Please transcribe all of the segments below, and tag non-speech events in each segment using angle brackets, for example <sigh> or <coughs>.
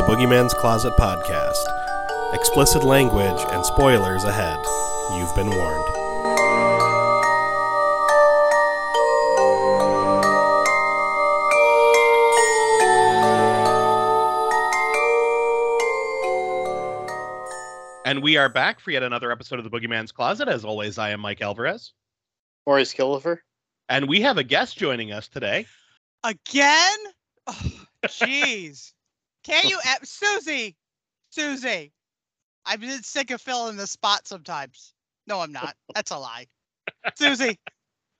You're listening to the Boogeyman's Closet podcast. Explicit language and spoilers ahead. You've been warned. And we are back for yet another episode of the Boogeyman's Closet. As always, I am Mike Alvarez. Maurice Killifer. And we have a guest joining us today. Again? Oh, Can't you, uh, Susie? Susie. I'm sick of filling the spot sometimes. No, I'm not. <laughs> That's a lie. Susie,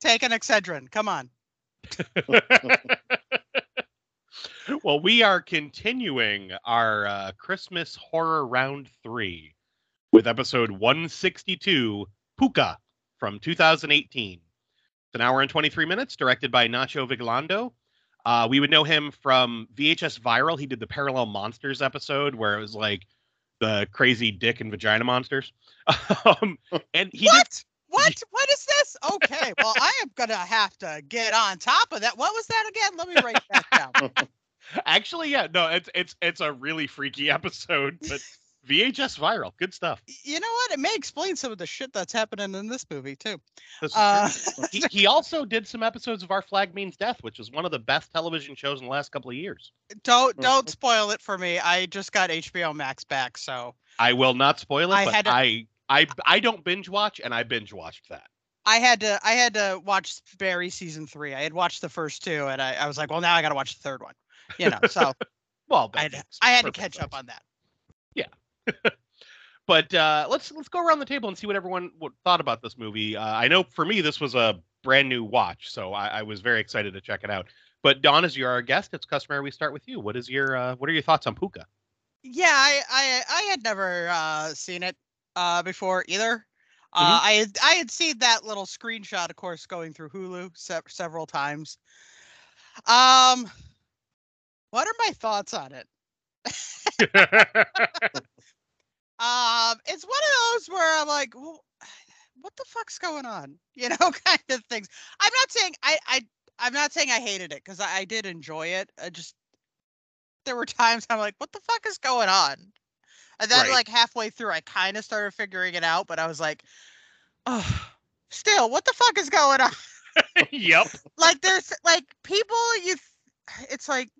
take an Excedrin. Come on. <laughs> well, we are continuing our uh, Christmas horror round three with episode 162, Pooka from 2018. It's an hour and 23 minutes, directed by Nacho Vigalondo. Uh, we would know him from VHS Viral. He did the Parallel Monsters episode where it was like the crazy dick and vagina monsters. <laughs> um, and he what? Did, what? What is this? Okay, well, I am gonna have to get on top of that. What was that again? Let me write that down. <laughs> Actually, yeah, no, it's it's it's a really freaky <laughs> episode, but VHS viral. Good stuff. You know what? It may explain some of the shit that's happening in this movie too. This uh, he, <laughs> he, also did some episodes of Our Flag Means Death, which is one of the best television shows in the last couple of years. Don't don't spoil it for me. I just got HBO Max back, so I will not spoil it. I but to, I I I don't binge watch, and I binge watched that. I had to I had to watch Barry season three. I had watched the first two, and I, I was like, well, now I got to watch the third one. You know, so <laughs> well, I had, I had to catch up on that. Yeah. But uh, let's let's go around the table and see what everyone thought about this movie. Uh, I know for me this was a brand new watch, so I, I, was very excited to check it out. But Dawn, as you're our guest, it's customary we start with you. What is your uh, what are your thoughts on Pooka? Yeah, I I, I had never uh, seen it uh, before either. Uh, mm-hmm. I had I had seen that little screenshot, of course, going through Hulu se- several times. Um, what are my thoughts on it? <laughs> <laughs> <laughs> um, it's one of those where I'm like, well, <sighs> what the fuck's going on? <laughs> You know, <laughs> kind of things. I'm not saying I I I'm not saying I hated it because I, I did enjoy it. I just there were times I'm like, what the fuck is going on? And then right. like halfway through, I kind of started figuring it out, but I was like, oh, still, what the fuck is going on? <laughs> yep. Like there's like people you, <sighs> it's like,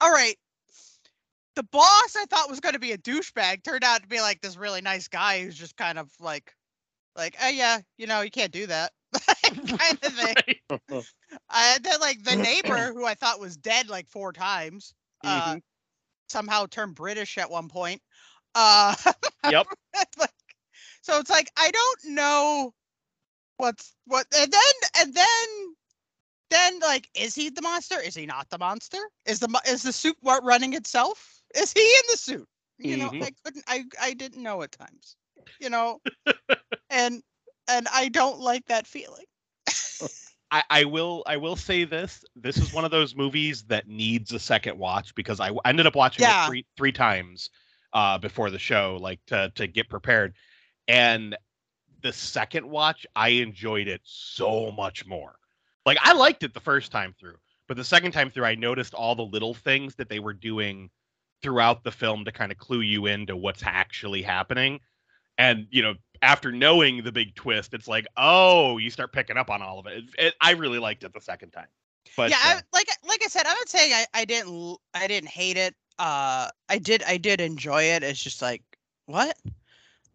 all right, the boss I thought was going to be a douchebag turned out to be like this really nice guy who's just kind of like, like, oh yeah, you know, you can't do that kind of thing. Right. <laughs> Uh, then like the neighbor <laughs> who I thought was dead like four times, uh, mm-hmm. somehow turned British at one point. Uh, yep. <laughs> like, so it's like I don't know what's what, and then and then then like is he the monster? Is he not the monster? Is the is the suit running itself? Is he in the suit? You mm-hmm. know, I couldn't. I I didn't know at times. You know, and and I don't like that feeling. <laughs> I, I will I will say this. This is one of those movies that needs a second watch because I ended up watching yeah. it three three times uh, before the show, like to to get prepared. And the second watch, I enjoyed it so much more. Like I liked it the first time through, but the second time through, I noticed all the little things that they were doing throughout the film to kind of clue you into what's actually happening. And you know, after knowing the big twist, it's like, oh, you start picking up on all of it. it, it I really liked it the second time. But yeah, uh, I, like like I said, I'm not saying I, I didn't I didn't hate it. Uh, I did I did enjoy it. It's just like what? <laughs>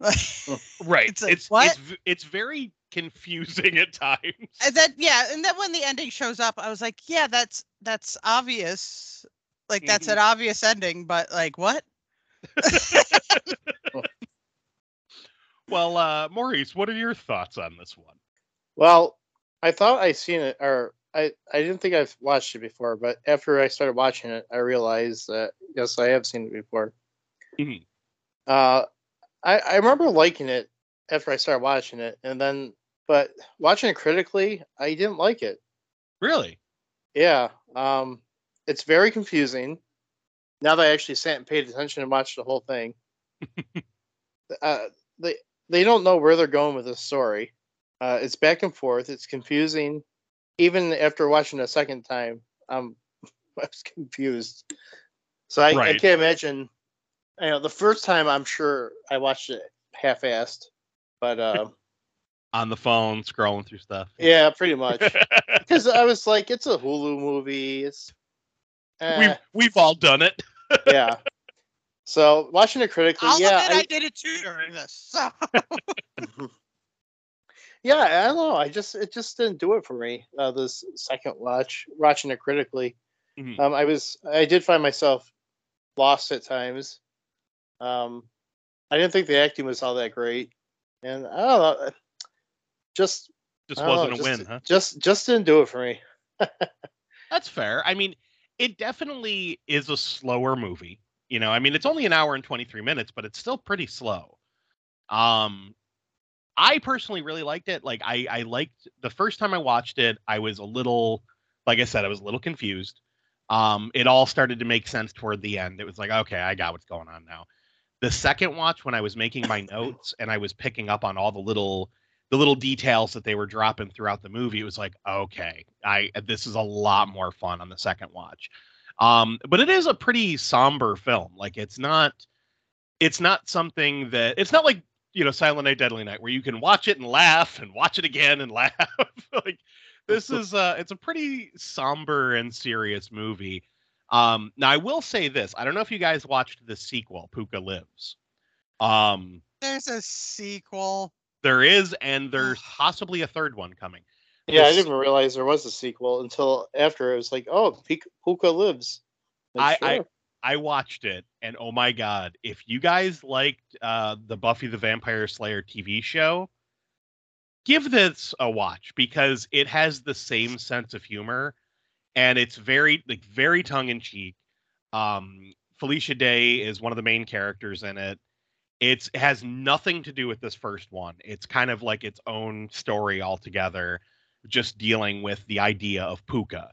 right. It's, like, it's, what? it's it's very confusing at times. And then yeah, and then when the ending shows up, I was like, yeah, that's that's obvious. Like that's mm-hmm. an obvious ending, but like what? <laughs> <laughs> well, uh Maurice, what are your thoughts on this one? Well, I thought I seen it or I, I didn't think I've watched it before, but after I started watching it, I realized that yes, I have seen it before. Mm-hmm. Uh, I, I remember liking it after I started watching it, and then but watching it critically, I didn't like it. Really? Yeah. Um, it's very confusing. Now that I actually sat and paid attention and watched the whole thing, <laughs> uh, they they don't know where they're going with this story. Uh, it's back and forth. It's confusing. Even after watching a second time, um, <laughs> I was confused. So I, right. I can't imagine. You know, the first time I'm sure I watched it half-assed, but uh, <laughs> on the phone scrolling through stuff. Yeah, pretty much. Because I was like, it's a Hulu movie. It's eh. we've we've all done it. <laughs> yeah. So watching it critically, I'll yeah, I, I, did it too during this. So. <laughs> yeah, I don't know. I just it just didn't do it for me. Uh, this second watch, watching it critically, mm-hmm. um, I was I did find myself lost at times. Um, I didn't think the acting was all that great, and I don't know just just wasn't know, a just, win, huh? Just just didn't do it for me. <laughs> That's fair. I mean, it definitely is a slower movie. You know, I mean, it's only an hour and 23 minutes, but it's still pretty slow. Um, I personally really liked it. Like, I I liked the first time I watched it, I was a little, like I said, I was a little confused. Um, it all started to make sense toward the end. It was like, okay, I got what's going on now. The second watch, when I was making my <laughs> notes and I was picking up on all the little the little details that they were dropping throughout the movie, it was like, okay, I this is a lot more fun on the second watch. Um, but it is a pretty somber film. Like it's not it's not something that it's not like you know Silent Night Deadly Night where you can watch it and laugh and watch it again and <laughs> laugh. like this <laughs> is uh it's a pretty somber and serious movie. Um now I will say this. I don't know if you guys watched the sequel, Pooka Lives. Um there's a sequel. There is, and there's possibly a third one coming. Yeah, I didn't realize there was a sequel until after it was like, oh, Pooka lives. Like, I, sure. I I watched it, and oh my god, if you guys liked uh, the Buffy the Vampire Slayer TV show, give this a watch because it has the same sense of humor, and it's very like very tongue in cheek. Um, Felicia Day is one of the main characters in it. It's it has nothing to do with this first one. It's kind of like its own story altogether, just dealing with the idea of Pooka.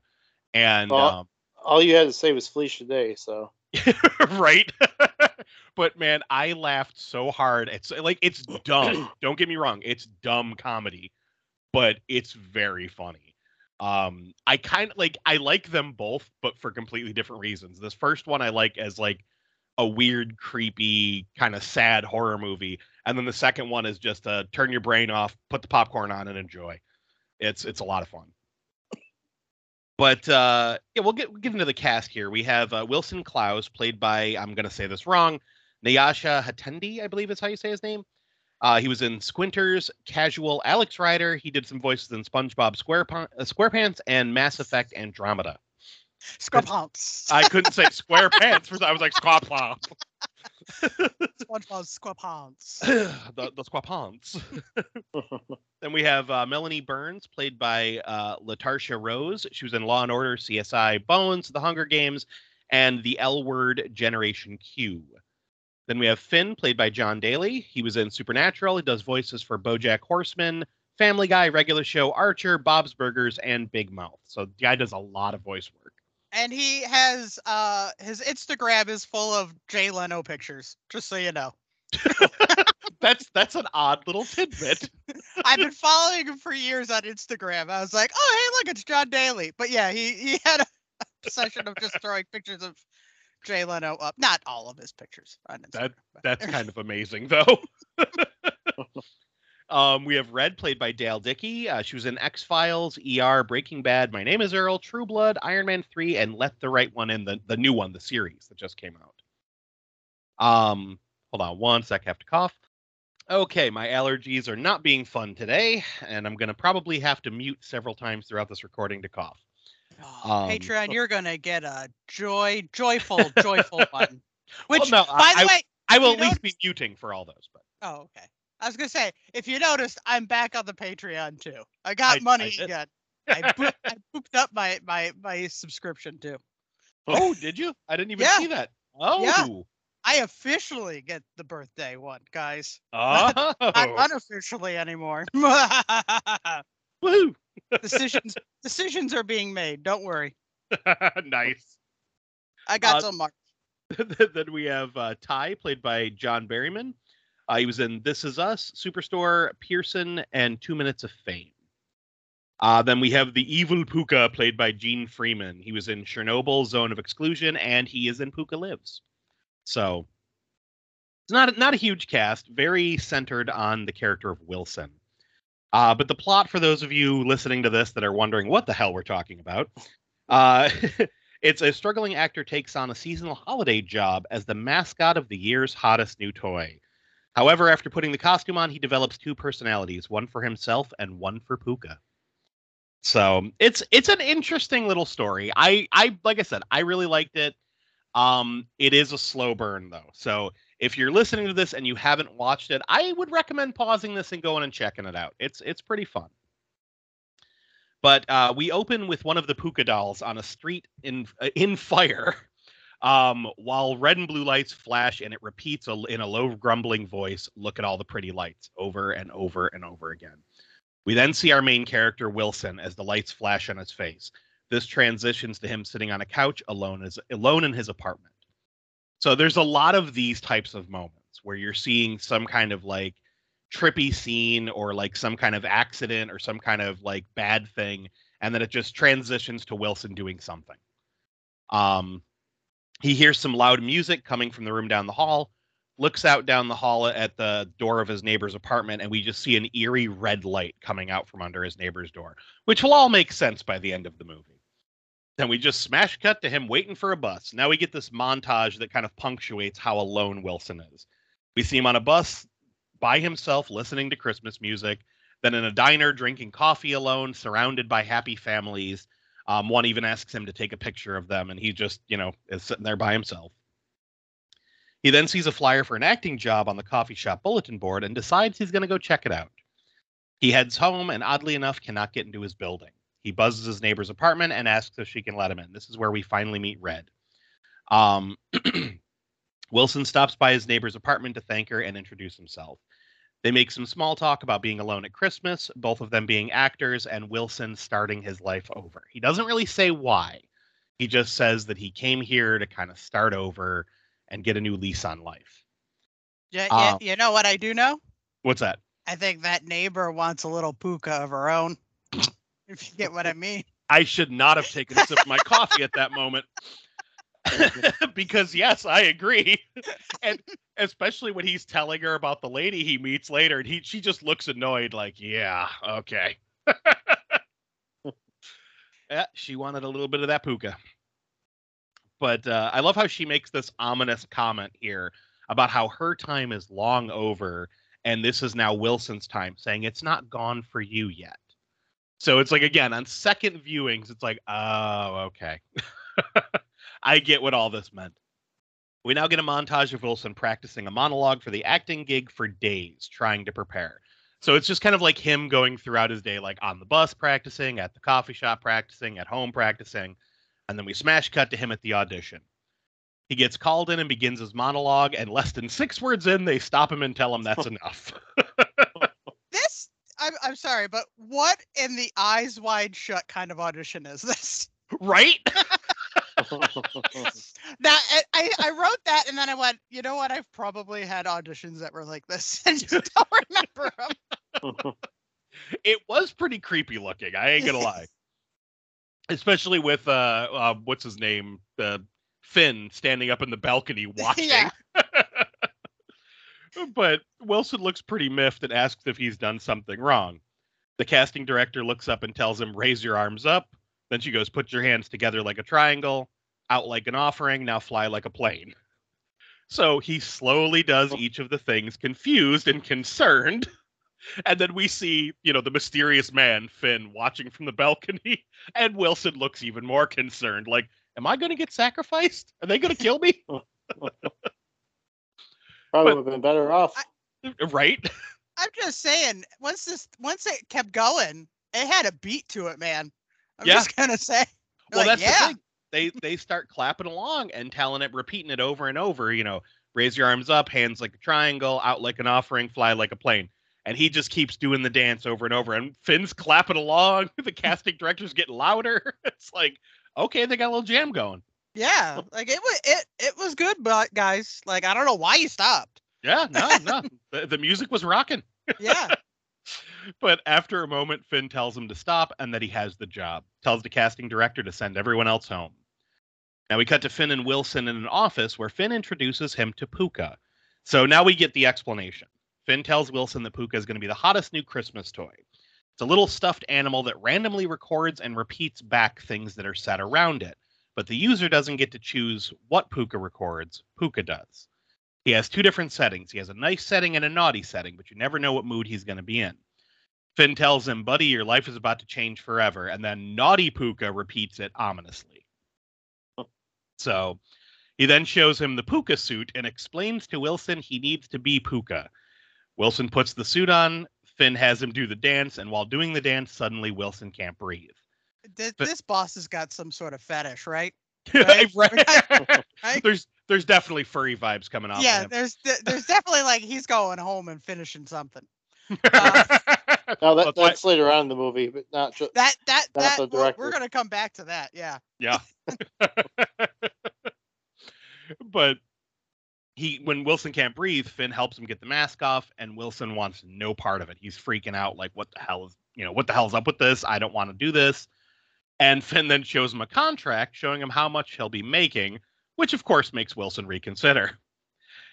And well, um, all you had to say was Felicia Day, so <laughs> right. <laughs> but man, I laughed so hard. It's like it's dumb. <clears throat> Don't get me wrong, it's dumb comedy, but it's very funny. Um, I kind of like I like them both, but for completely different reasons. This first one I like as like a weird, creepy, kind of sad horror movie, and then the second one is just uh, turn your brain off, put the popcorn on, and enjoy. It's it's a lot of fun. But uh, yeah, we'll get we'll get into the cast here. We have uh, Wilson Klaus, played by I'm to say this wrong, Nyasha Hatendi, I believe is how you say his name. Uh, he was in Squinters, Casual, Alex Rider. He did some voices in SpongeBob SquarePants, uh, SquarePants, and Mass Effect Andromeda. Squarepants. I couldn't say square pants. I was like squapomp. SpongeBob SquarePants. the the SquarePants. <laughs> then we have uh, Melanie Burns, played by uh, Latarsha Rose. She was in Law and Order, CSI, Bones, The Hunger Games, and The L Word Generation Q. Then we have Finn, played by Jon Daly. He was in Supernatural. He does voices for BoJack Horseman, Family Guy, Regular Show, Archer, Bob's Burgers, and Big Mouth. So the guy does a lot of voice work and he has uh his Instagram is full of Jay Leno pictures. Just so you know. <laughs> that's that's an odd little tidbit. <laughs> I've been following him for years on Instagram. I was like, oh hey, look, it's Jon Daly. But yeah, he he had a <laughs> session of just throwing pictures of Jay Leno up. Not all of his pictures on Instagram. That that's kind of amazing though. Um, we have Red, played by Dale Dickey. Uh, she was in X Files, ER, Breaking Bad, My Name Is Earl, True Blood, Iron Man 3, and Let the Right One In, the, the new one, the series that just came out. Um, hold on one sec, I have to cough. Okay, my allergies are not being fun today, and I'm going to probably have to mute several times throughout this recording to cough. Oh, um, Patreon, you're going to get a joy, joyful, <laughs> joyful one. Which, well, no, by I, the way, I, I will at least be muting for all those. But oh, okay. I was gonna say, if you noticed, I'm back on the Patreon too. I got I, money I again. I, <laughs> bo- I booped up my my my subscription too. Oh, did you? I didn't even yeah. see that. Oh. Yeah. I officially get the birthday one, guys. Oh. <laughs> Not, not unofficially anymore. <laughs> Woo! decisions decisions are being made. Don't worry. nice. I got uh, some marks. then we have uh, Ty, played by John Berryman. Uh, he was in This Is Us, Superstore, Pearson, and Two Minutes of Fame. Uh, then we have the evil Pooka, played by Gene Freeman. He was in Chernobyl, Zone of Exclusion, and he is in Pooka Lives. So it's not not a huge cast, very centered on the character of Wilson. Uh, but the plot, for those of you listening to this that are wondering what the hell we're talking about, uh, <laughs> it's a struggling actor takes on a seasonal holiday job as the mascot of the year's hottest new toy. However, after putting the costume on, he develops two personalities, one for himself and one for Pooka. So it's it's an interesting little story. I I like I said, I really liked it. Um, it is a slow burn though. So if you're listening to this and you haven't watched it, I would recommend pausing this and going and checking it out. It's it's pretty fun. But uh, we open with one of the Pooka dolls on a street in uh, in fire, <laughs> um, while red and blue lights flash, and it repeats a, in a low grumbling voice, "Look at all the pretty lights," over and over and over again. We then see our main character Wilson as the lights flash on his face. This transitions to him sitting on a couch alone as alone in his apartment. So there's a lot of these types of moments where you're seeing some kind of like trippy scene or like some kind of accident or some kind of like bad thing and then it just transitions to Wilson doing something. Um he hears some loud music coming from the room down the hall, looks out down the hall at the door of his neighbor's apartment and we just see an eerie red light coming out from under his neighbor's door, which will all make sense by the end of the movie. Then we just smash cut to him waiting for a bus. Now we get this montage that kind of punctuates how alone Wilson is. We see him on a bus by himself listening to Christmas music, then in a diner drinking coffee alone, surrounded by happy families. Um, one even asks him to take a picture of them, and he just, you know, is sitting there by himself. He then sees a flyer for an acting job on the coffee shop bulletin board and decides he's going to go check it out. He heads home and, oddly enough, cannot get into his building. He buzzes his neighbor's apartment and asks if she can let him in. This is where we finally meet Red. Um, <clears throat> Wilson stops by his neighbor's apartment to thank her and introduce himself. They make some small talk about being alone at Christmas, both of them being actors, and Wilson starting his life over. He doesn't really say why. He just says that he came here to kind of start over and get a new lease on life. Yeah, yeah, um, you know what I do know? What's that? I think that neighbor wants a little Pooka of her own <laughs> if you get what I mean. I should not have taken a sip of my coffee at that moment. <laughs> because yes, I agree. <laughs> And especially when he's telling her about the lady he meets later, and he she just looks annoyed, like, yeah, okay. yeah, <laughs> she wanted a little bit of that pooka. But uh, I love how she makes this ominous comment here about how her time is long over, and this is now Wilson's time, saying it's not gone for you yet. So it's like again on second viewings, it's like, oh, okay. I get what all this meant. We now get a montage of Wilson practicing a monologue for the acting gig for days, trying to prepare. So it's just kind of like him going throughout his day, like on the bus practicing, at the coffee shop practicing, at home practicing, and then we smash cut to him at the audition. He gets called in and begins his monologue, and less than six words in, they stop him and tell him that's <laughs> enough. This, I'm I'm sorry, but what in the eyes wide shut kind of audition is this? Right? <laughs> <laughs> <laughs> that I, I wrote that and then I went, you know what? I've probably had auditions that were like this <laughs> and just don't remember them. it was pretty creepy looking. I ain't gonna lie. Especially with uh, uh what's his name, uh, Finn standing up in the balcony watching. Yeah but Wilson looks pretty miffed and asks if he's done something wrong. The casting director looks up and tells him, Raise your arms up. Then she goes, Put your hands together like a triangle, out like an offering, now fly like a plane. So he slowly does oh. each of the things, confused and concerned. And then we see, you know, the mysterious man, Finn, watching from the balcony. <laughs> And Wilson looks even more concerned, like, Am I going to get sacrificed? Are they going to kill me? <laughs> Probably would have been better off. I, right? I'm just saying, once this once it kept going, it had a beat to it, man. I'm yeah. just gonna say. Well, like, that's yeah. the thing. They they start clapping along and telling it, repeating it over and over. You know, raise your arms up, hands like a triangle, out like an offering, fly like a plane. And he just keeps doing the dance over and over. And Finn's clapping along. <laughs> The casting director's getting louder. <laughs> It's like, okay, they got a little jam going. Yeah, like it was it it was good, but guys, like I don't know why you stopped. Yeah, no, <laughs> no, the, the music was rocking. Yeah. but after a moment, Finn tells him to stop and that he has the job. Tells the casting director to send everyone else home. Now we cut to Finn and Wilson in an office where Finn introduces him to Pooka. So now we get the explanation. Finn tells Wilson that Pooka is going to be the hottest new Christmas toy. It's a little stuffed animal that randomly records and repeats back things that are said around it, but the user doesn't get to choose what Pooka records, Pooka does. He has two different settings. He has a nice setting and a naughty setting, but you never know what mood he's going to be in. Finn tells him, Buddy, your life is about to change forever. And then naughty Pooka repeats it ominously. So he then shows him the Pooka suit and explains to Wilson he needs to be Pooka. Wilson puts the suit on, Finn has him do the dance, and while doing the dance, suddenly Wilson can't breathe. This, but, this boss has got some sort of fetish, right? <laughs> Right? right. <laughs> right? <laughs> There's there's definitely furry vibes coming off. Yeah, there's there's definitely like he's going home and finishing something. Uh, <laughs> no, that, that's why... later on in the movie, but not just that that that. The director. We're, we're gonna come back to that. Yeah. Yeah. <laughs> <laughs> but he when Wilson can't breathe, Finn helps him get the mask off, and Wilson wants no part of it. He's freaking out, like, what the hell is you know, what the hell's up with this? I don't want to do this. And Finn then shows him a contract showing him how much he'll be making, which of course makes Wilson reconsider.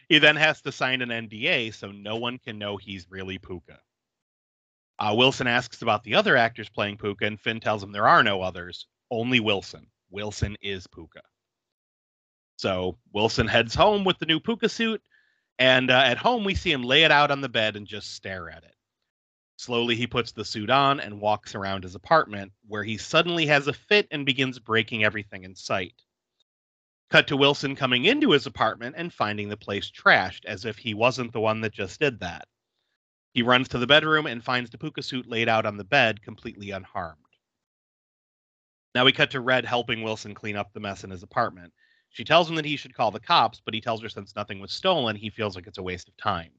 He then has to sign an NDA so no one can know he's really Pooka. Uh, Wilson asks about the other actors playing Pooka, and Finn tells him there are no others, only Wilson. Wilson is Pooka. So Wilson heads home with the new Pooka suit, and uh, at home we see him lay it out on the bed and just stare at it. Slowly, he puts the suit on and walks around his apartment, where he suddenly has a fit and begins breaking everything in sight. Cut to Wilson coming into his apartment and finding the place trashed, as if he wasn't the one that just did that. He runs to the bedroom and finds the pooka suit laid out on the bed, completely unharmed. Now we cut to Red helping Wilson clean up the mess in his apartment. She tells him that he should call the cops, but he tells her since nothing was stolen, he feels like it's a waste of time.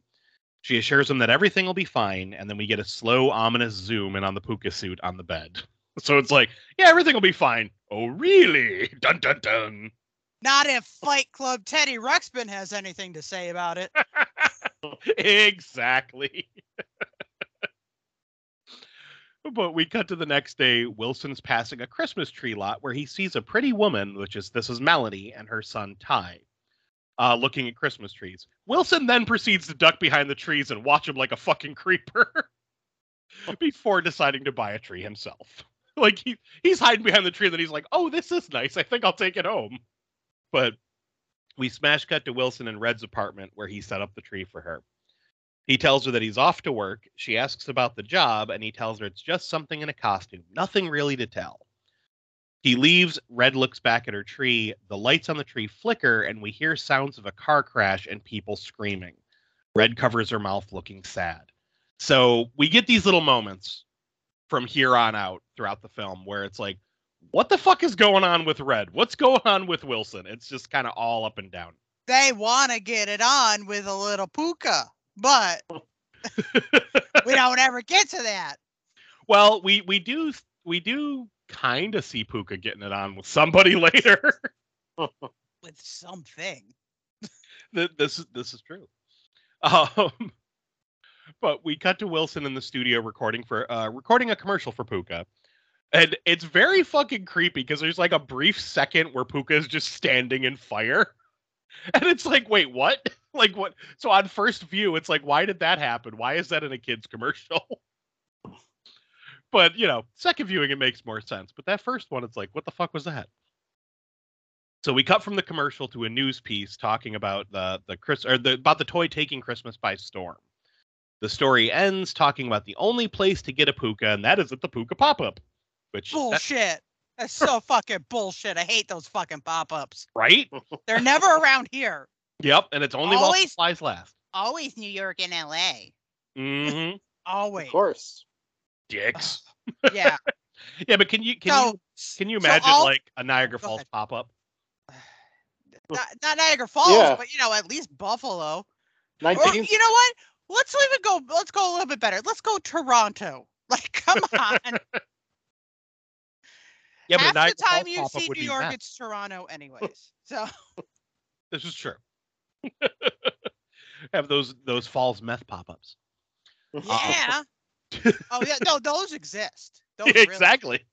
She assures him that everything will be fine, and then we get a slow, ominous zoom in on the pooka suit on the bed. <laughs> So it's like, yeah, everything will be fine. Oh, really? <laughs> Dun dun dun. Not if Fight Club Teddy Ruxpin has anything to say about it. <laughs> exactly. But we cut to the next day. Wilson's passing a Christmas tree lot where he sees a pretty woman, which is this is Melanie, and her son Ty, uh, looking at Christmas trees. Wilson then proceeds to duck behind the trees and watch him like a fucking creeper <laughs> before deciding to buy a tree himself. <laughs> like he he's hiding behind the tree, and then he's like, "Oh, this is nice. I think I'll take it home." But we smash cut to Wilson in Red's apartment where he set up the tree for her. He tells her that he's off to work. She asks about the job, and he tells her it's just something in a costume, nothing really to tell. He leaves. Red looks back at her tree. The lights on the tree flicker, and we hear sounds of a car crash and people screaming. Red covers her mouth, looking sad. So we get these little moments from here on out throughout the film where it's like, what the fuck is going on with Red? What's going on with Wilson? It's just kind of all up and down. They want to get it on with a little pooka but <laughs> we don't ever get to that. Well, we we do we do kind of see Pooka getting it on with somebody <laughs> later. with something. this is this is true. Um, but we cut to Wilson in the studio recording for uh, recording a commercial for Pooka. And it's very fucking creepy because there's like a brief second where Pooka is just standing in fire. <laughs> And it's like, wait, what? <laughs> like what? So on first view, it's like, why did that happen? Why is that in a kid's commercial? <laughs> but you know, second viewing it makes more sense. But that first one, it's like, what the fuck was that? So we cut from the commercial to a news piece talking about the the Chris or the about the toy taking Christmas by storm. The story ends talking about the only place to get a pooka, and that is at the pooka pop up. Which bullshit. That's so fucking bullshit. I hate those fucking pop ups. Right? They're never around here. Yep, and it's only always, while supplies last. Always New York and LA. Mm-hmm. <laughs> always. Of course. Dicks. <laughs> yeah. <laughs> yeah, but can you can so, you can you imagine so like a Niagara Falls pop up? <sighs> Not, not, Niagara Falls, yeah. but you know, at least Buffalo. 19... Or you know what? Let's even go. Let's go a little bit better. Let's go Toronto. Like, come on. Yeah, Half but the time you see New York, it's Toronto, <laughs> anyways. So this is true. <laughs> Have those those falls meth pop ups. Yeah. <laughs> oh yeah, no, those exist. Those really exactly.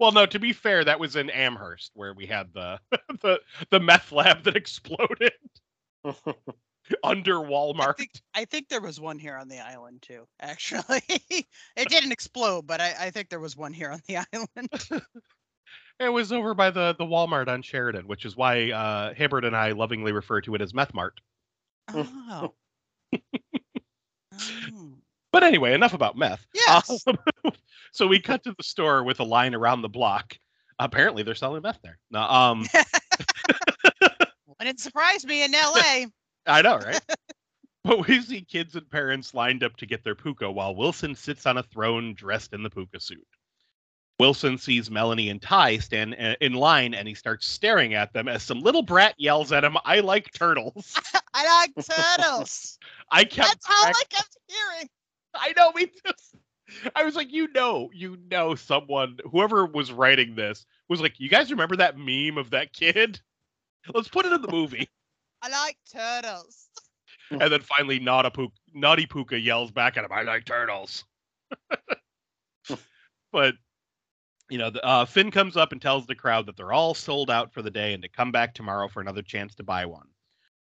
well, no. To be fair, that was in Amherst where we had the the the meth lab that exploded <laughs> under Walmart. I think, I think, there was one here on the island too. Actually, <laughs> it didn't explode, but I, I think there was one here on the <laughs> island. it was over by the the Walmart on Sheridan, which is why uh, Hibbert and I lovingly refer to it as Meth Mart. Oh. oh. But anyway, enough about meth. Yes. Um, so we cut to the store with a line around the block. Apparently, they're selling meth there. Now, um, and it surprised me in L.A. I know, right? <laughs> but we see kids and parents lined up to get their pooka while Wilson sits on a throne dressed in the pooka suit. Wilson sees Melanie and Ty stand uh, in line and he starts staring at them as some little brat yells at him, I like turtles. <laughs> I like turtles. <laughs> I kept That's all I kept hearing. I know me too. I was like, you know, you know, someone, whoever was writing this, was like, you guys remember that meme of that kid? Let's put it in the movie. I like turtles. And then finally, Naughty, Pooka yells back at him, I like turtles. <laughs> but, you know, the, uh, Finn comes up and tells the crowd that they're all sold out for the day and to come back tomorrow for another chance to buy one.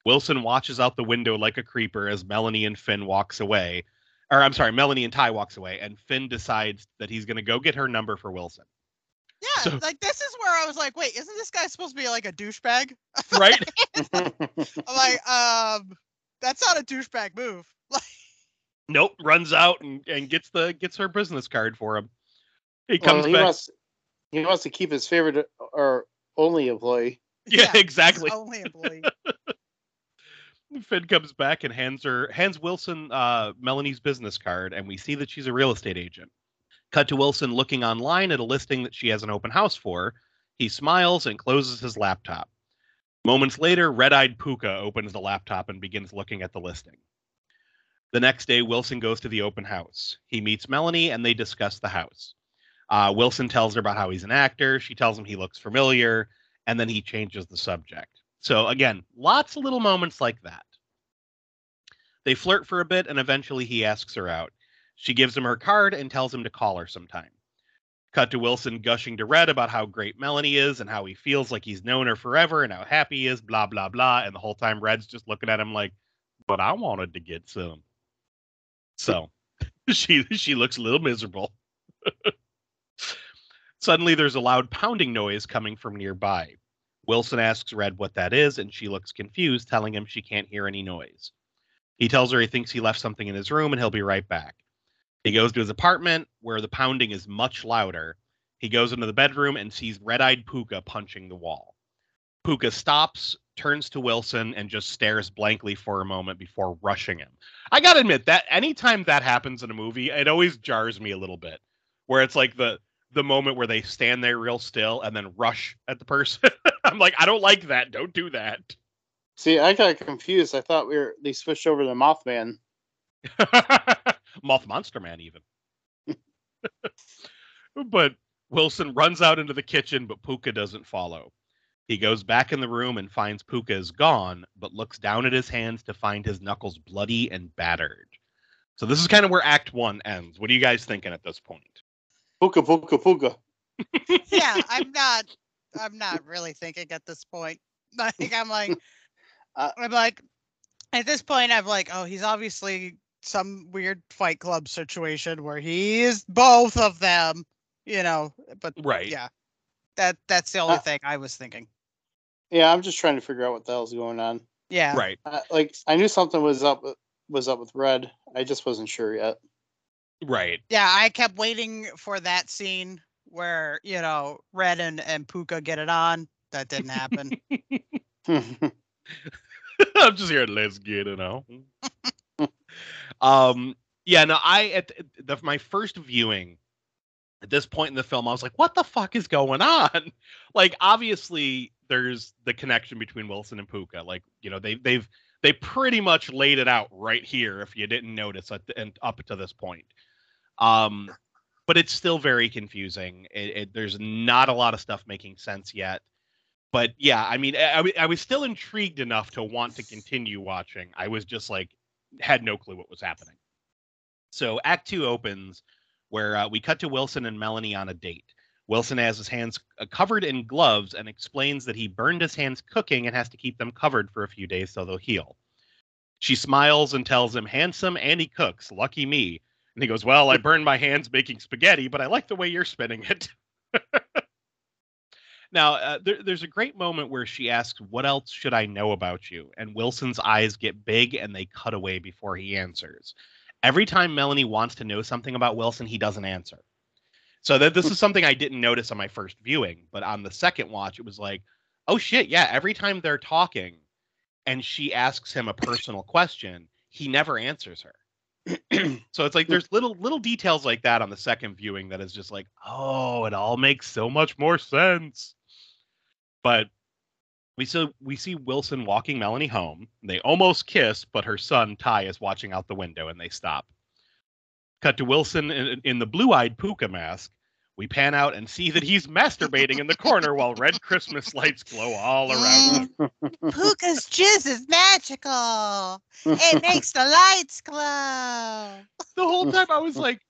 Wilson watches out the window like a creeper as Melanie and Finn walks away, or I'm sorry, Melanie and Ty walks away, and Finn decides that he's going to go get her number for Wilson. Yeah, so, like this is where I was like, wait, isn't this guy supposed to be like a douchebag? Right. <laughs> I'm like, um, that's not a douchebag move. <laughs> Like, nope, runs out and, and gets the gets her business card for him. He comes well, he back. Wants, he wants to keep his favorite or only employee. Yeah, yeah exactly. Only employee. <laughs> Finn comes back and hands her hands Wilson uh, Melanie's business card, and we see that she's a real estate agent. Cut to Wilson looking online at a listing that she has an open house for. He smiles and closes his laptop. Moments later, red eyed Pooka opens the laptop and begins looking at the listing. The next day, Wilson goes to the open house. He meets Melanie and they discuss the house. Uh, Wilson tells her about how he's an actor. She tells him he looks familiar, and then he changes the subject. So again, lots of little moments like that. They flirt for a bit and eventually he asks her out. She gives him her card and tells him to call her sometime. Cut to Wilson gushing to Red about how great Melanie is and how he feels like he's known her forever and how happy he is, blah, blah, blah. And the whole time Red's just looking at him like, but I wanted to get some. So <laughs> she she looks a little miserable. <laughs> Suddenly there's a loud pounding noise coming from nearby. Wilson asks Red what that is, and she looks confused, telling him she can't hear any noise. He tells her he thinks he left something in his room and he'll be right back. He goes to his apartment where the pounding is much louder. He goes into the bedroom and sees red eyed Pooka punching the wall. Pooka stops, turns to Wilson, and just stares blankly for a moment before rushing him. I gotta admit that anytime that happens in a movie, it always jars me a little bit. Where it's like the the moment where they stand there real still and then rush at the person. <laughs> I'm like, I don't like that. Don't do that. See, I got confused. I thought we were they switched over to Mothman. <laughs> Moth Monster Man, even. <laughs> but Wilson runs out into the kitchen, but Pooka doesn't follow. He goes back in the room and finds Pooka is gone, but looks down at his hands to find his knuckles bloody and battered. So this is kind of where Act One ends. What are you guys thinking at this point? Pooka, pooka, pooka. yeah, <laughs> I'm not. I'm not really thinking at this point. <laughs> Like I'm like, uh, I'm like, at this point, I'm like, oh, he's obviously some weird Fight Club situation where he is both of them, you know. But right, yeah, that that's the only uh, thing I was thinking. Yeah, I'm just trying to figure out what the hell's going on. Yeah, right. Uh, like I knew something was up was up with Red. I just wasn't sure yet. Right. Yeah, I kept waiting for that scene where, you know, Red and, and Pooka get it on. That didn't happen. <laughs> <laughs> <laughs> I'm just here, let's get it on. <laughs> um, yeah, no, I at the, my first viewing at this point in the film, I was like, what the fuck is going on? <laughs> Like, obviously, there's the connection between Wilson and Pooka. Like, you know, they they've they pretty much laid it out right here if you didn't notice at the, and up to this point. Um, but it's still very confusing. It, it, there's not a lot of stuff making sense yet. But yeah, I mean, I, I was still intrigued enough to want to continue watching. I was just like, had no clue what was happening. So Act Two opens where uh, we cut to Wilson and Melanie on a date. Wilson has his hands uh, covered in gloves and explains that he burned his hands cooking and has to keep them covered for a few days so they'll heal. She smiles and tells him, handsome and he cooks. Lucky me. And he goes, Well, I <laughs> burned my hands making spaghetti, but I like the way you're spinning it. Now, uh, there, there's a great moment where she asks, What else should I know about you? And Wilson's eyes get big and they cut away before he answers. Every time Melanie wants to know something about Wilson, he doesn't answer. So that this is something I didn't notice on my first viewing, but on the second watch, it was like, oh shit, yeah. Every time they're talking, and she asks him a personal question, he never answers her. <clears throat> so it's like there's little little details like that on the second viewing that is just like, oh, it all makes so much more sense. But we see we see Wilson walking Melanie home. They almost kiss, but her son Ty is watching out the window, and they stop. Cut to Wilson in, in the blue-eyed pooka mask, we pan out and see that he's masturbating in the corner while red Christmas lights glow all around him. Pooka's jizz is magical. It makes the lights glow. The whole time I was like,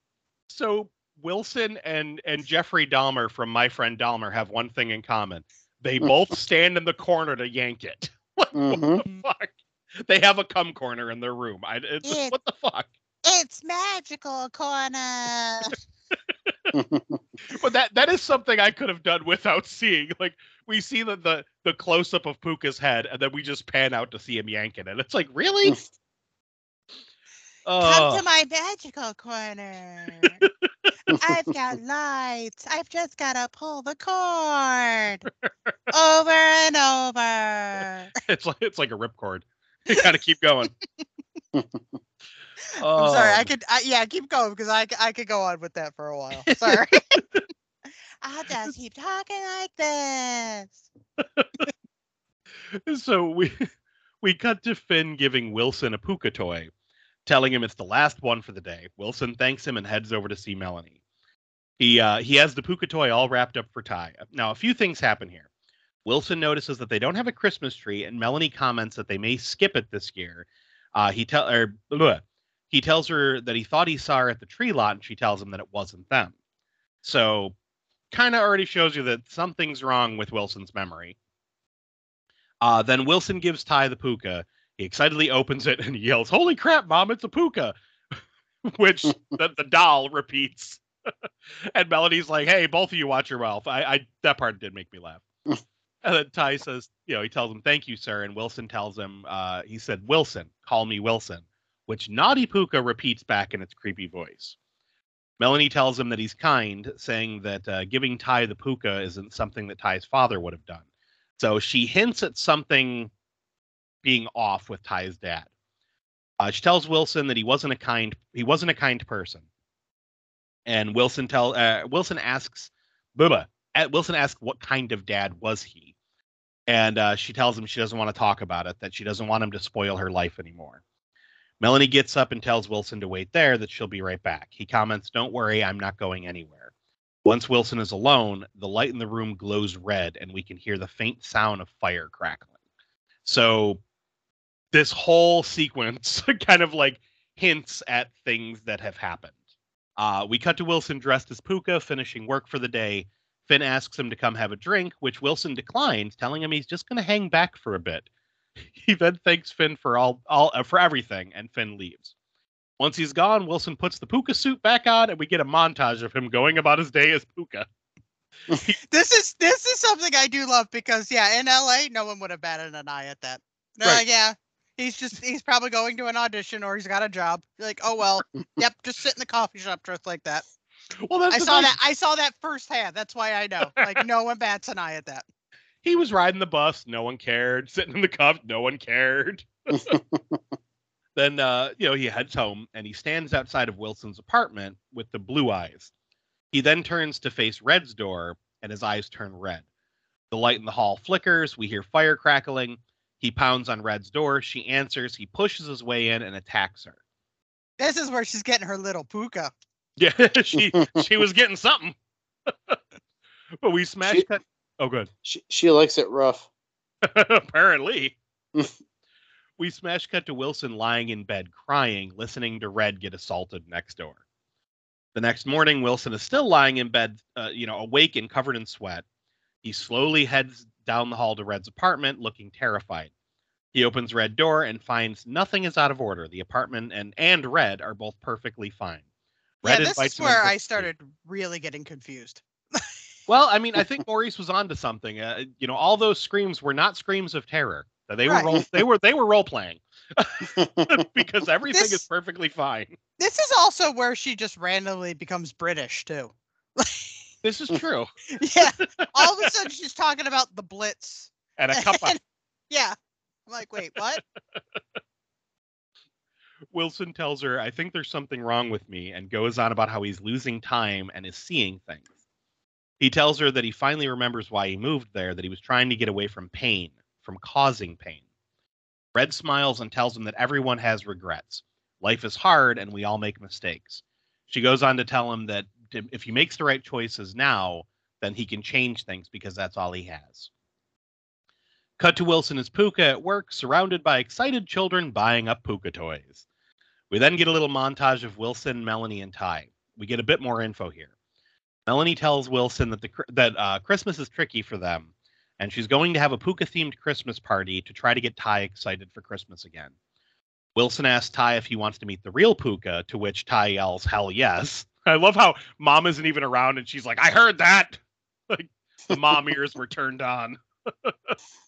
so Wilson and and Jeffrey Dahmer from My Friend Dahmer have one thing in common. They both stand in the corner to yank it. What, <laughs> mm-hmm. what the fuck? They have a cum corner in their room. I, it's, it, what the fuck? It's magical corner. <laughs> <laughs> but that that is something I could have done without seeing. Like we see the the, the close up of Pooka's head, and then we just pan out to see him yanking it. It's like really. Come to my magical corner. I've got lights. I've just got to pull the cord over and over. <laughs> It's like it's like a ripcord. <laughs> You got to keep going. <laughs> I'm sorry. I um could, I, yeah, keep going because I, I could go on with that for a while. Sorry. I'll just keep talking like this. so we we cut to Finn giving Wilson a pooka toy, telling him it's the last one for the day. Wilson thanks him and heads over to see Melanie. He uh, he has the pooka toy all wrapped up for Ty. Now a few things happen here. Wilson notices that they don't have a Christmas tree, and Melanie comments that they may skip it this year. Uh, he tell or bleh, he tells her that he thought he saw her at the tree lot, and she tells him that it wasn't them. So, kind of already shows you that something's wrong with Wilson's memory. Uh, then Wilson gives Ty the pooka. He excitedly opens it and yells, "Holy crap, mom! It's a pooka!" <laughs> Which <laughs> the, the doll repeats. <laughs> and Melody's like, "Hey, both of you watch your mouth." I, I that part did make me laugh. and then Ty says, "You know," he tells him, "Thank you, sir." And Wilson tells him, uh, "He said, Wilson, call me Wilson." which Naughty Pooka repeats back in its creepy voice. Melanie tells him that he's kind, saying that uh, giving Ty the pooka isn't something that Ty's father would have done. So she hints at something being off with Ty's dad. Uh, she tells Wilson that he wasn't a kind he wasn't a kind person, and Wilson tell uh, Wilson asks Bubba. Wilson asks what kind of dad was he, and uh, she tells him she doesn't want to talk about it. That she doesn't want him to spoil her life anymore. Melanie gets up and tells Wilson to wait there, that she'll be right back. He comments, Don't worry, I'm not going anywhere. Once Wilson is alone, the light in the room glows red, and we can hear the faint sound of fire crackling. So, this whole sequence <laughs> kind of like hints at things that have happened. Uh, we cut to Wilson dressed as Pooka, finishing work for the day. Finn asks him to come have a drink, which Wilson declines, telling him he's just going to hang back for a bit. <laughs> He then thanks Finn for all all uh, for everything, and Finn leaves. Once he's gone, Wilson puts the Pooka suit back on, and we get a montage of him going about his day as Pooka. <laughs> this is this is something I do love because yeah, in LA, no one would have batted an eye at that. They're right. yeah, he's just he's probably going to an audition or he's got a job. You're like, oh well, yep, just sit in the coffee shop dressed like that. Well, I saw that. I saw that firsthand. That's why I know. Like, no one bats an eye at that he was riding the bus, no one cared. Sitting in the cup, no one cared. <laughs> then uh, you know, he heads home and he stands outside of Wilson's apartment with the blue eyes. He then turns to face Red's door and his eyes turn red. The light in the hall flickers, we hear fire crackling. He pounds on Red's door. She answers. He pushes his way in and attacks her. This is where she's getting her little pooka. Yeah, <laughs> she <laughs> she was getting something. <laughs> but we smash she, cut Oh, good. She she likes it rough. Apparently. we smash cut to Wilson lying in bed crying, listening to Red get assaulted next door. The next morning, Wilson is still lying in bed, uh, you know, awake and covered in sweat. He slowly heads down the hall to Red's apartment, looking terrified. He opens Red door and finds nothing is out of order. The apartment and and Red are both perfectly fine. Red yeah, this is where I started really getting confused. <laughs> well, I mean, I think Maurice was onto something. Uh, you know, all those screams were not screams of terror. They right. were role, they were they were role playing <laughs> <laughs> because everything this, is perfectly fine. This is also where she just randomly becomes British too. this is true. yeah. All of a sudden she's talking about the Blitz. And a cup of Yeah. I'm like, wait, what? <laughs> Wilson tells her, I think there's something wrong with me, and goes on about how he's losing time and is seeing things. He tells her that he finally remembers why he moved there, that he was trying to get away from pain, from causing pain. Red smiles and tells him that everyone has regrets. Life is hard and we all make mistakes. She goes on to tell him that if he makes the right choices now, then he can change things because that's all he has. Cut to Wilson as Pooka at work, surrounded by excited children buying up Pooka toys. We then get a little montage of Wilson, Melanie, and Ty. We get a bit more info here. Melanie tells Wilson that the that uh, Christmas is tricky for them, and she's going to have a Pooka themed Christmas party to try to get Ty excited for Christmas again. Wilson asks Ty if he wants to meet the real Pooka, to which Ty yells, "Hell yes!" <laughs> I love how Mom isn't even around, and she's like, "I heard that." <laughs> Like the mom ears were turned on. <laughs>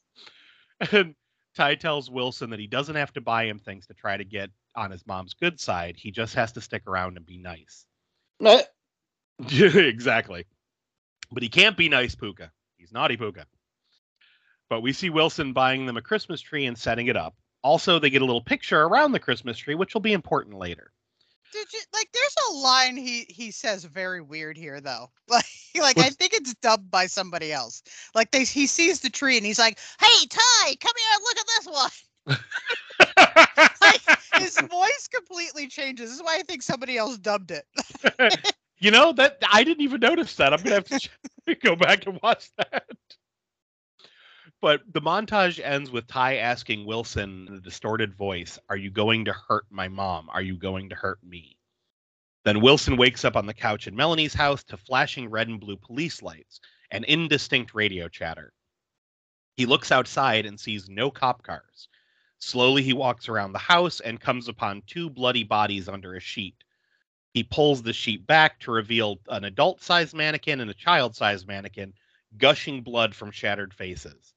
and Ty tells Wilson that he doesn't have to buy him things to try to get on his mom's good side. He just has to stick around and be nice. <laughs> exactly. But he can't be nice, Pooka. He's naughty Pooka. But we see Wilson buying them a Christmas tree and setting it up. Also, they get a little picture around the Christmas tree, which will be important later. Did you like? There's a line he he says very weird here though. <laughs> Like like I think it's dubbed by somebody else. Like they he sees the tree and he's like, "Hey Ty, come here, look at this one." <laughs> like his <laughs> voice completely changes. This is why I think somebody else dubbed it. you know that I didn't even notice that. I'm gonna have to go back and watch that. But the montage ends with Ty asking Wilson in a distorted voice, Are you going to hurt my mom? Are you going to hurt me? Then Wilson wakes up on the couch in Melanie's house to flashing red and blue police lights and indistinct radio chatter. He looks outside and sees no cop cars. Slowly, he walks around the house and comes upon two bloody bodies under a sheet. He pulls the sheet back to reveal an adult sized mannequin and a child sized mannequin, gushing blood from shattered faces.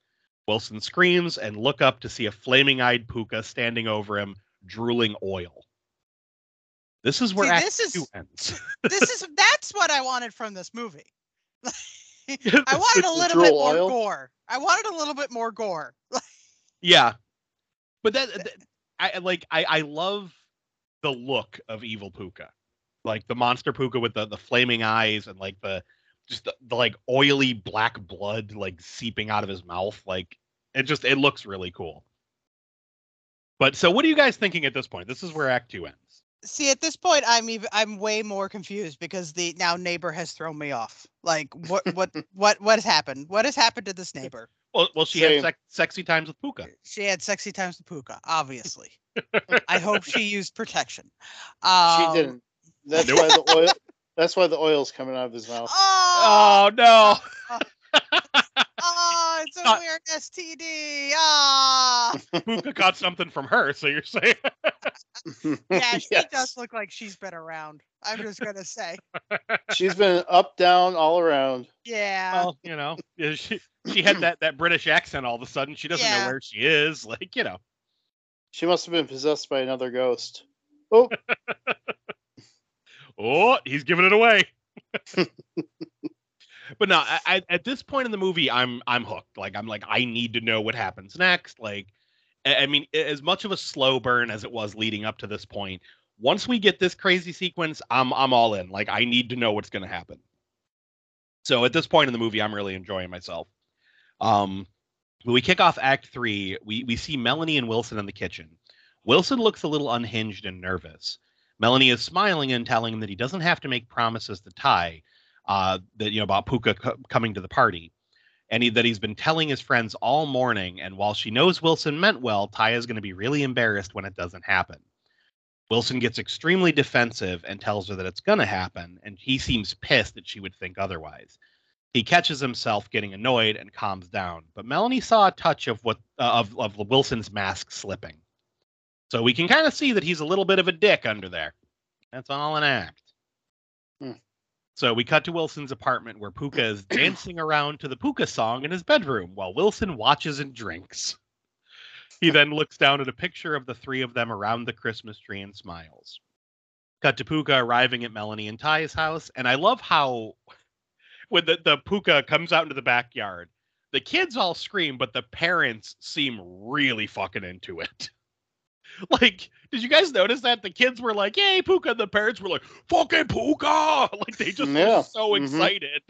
Wilson screams and look up to see a flaming eyed pooka standing over him, drooling oil. This is where see, Act this is, ends. <laughs> this is that's what I wanted from this movie. <laughs> I wanted a little bit more oil? gore. I wanted a little bit more gore. <laughs> yeah, but that, that I like. I I love the look of Evil Pooka, like the monster Pooka with the the flaming eyes and like the just the, the like oily black blood like seeping out of his mouth. Like it just it looks really cool. But so what are you guys thinking at this point? This is where Act Two ends. See, at this point, I'm even I'm way more confused because the now neighbor has thrown me off. Like, what what <laughs> what what has happened? What has happened to this neighbor? Well, well, she Same. had sec- sexy times with Pooka. She had sexy times with Pooka, obviously. <laughs> I hope she used protection. Um, she didn't. That's nope. why the oil. That's why the oil's coming out of his mouth. Oh, oh no. <laughs> oh, it's a Not... weird STD. Ah. Pooka caught something from her, so you're saying? <laughs> yeah, she yes. does look like she's been around. I'm just gonna say. <laughs> She's been up, down, all around. Yeah. Well, you know, she she had that that British accent all of a sudden. She doesn't yeah. know where she is. Like, you know. She must have been possessed by another ghost. Oh. Oh, he's giving it away. <laughs> but no, I, at this point in the movie, I'm I'm hooked. Like I'm like I need to know what happens next. Like, I mean, as much of a slow burn as it was leading up to this point, once we get this crazy sequence, I'm I'm all in. Like I need to know what's going to happen. So at this point in the movie, I'm really enjoying myself. Um, when we kick off Act Three, we we see Melanie and Wilson in the kitchen. Wilson looks a little unhinged and nervous. Melanie is smiling and telling him that he doesn't have to make promises to Ty, uh, that you know about Pooka co- coming to the party. and he, that he's been telling his friends all morning. And while she knows Wilson meant well, Ty is going to be really embarrassed when it doesn't happen. Wilson gets extremely defensive and tells her that it's going to happen, and he seems pissed that she would think otherwise. He catches himself getting annoyed and calms down, but Melanie saw a touch of what uh, of of Wilson's mask slipping, so we can kind of see that he's a little bit of a dick under there. That's all an act. Hmm. So we cut to Wilson's apartment where Pooka is <clears throat> dancing around to the Pooka song in his bedroom while Wilson watches and drinks. He then looks down at a picture of the three of them around the Christmas tree and smiles. Cut to Pooka arriving at Melanie and Ty's house, and I love how <laughs> when the, the Pooka comes out into the backyard, the kids all scream, but the parents seem really fucking into it. <laughs> <laughs> like, did you guys notice that the kids were like, "Yay, Pooka!" and the parents were like, "Fucking Pooka!" <laughs> Like they just yeah. were so mm-hmm. excited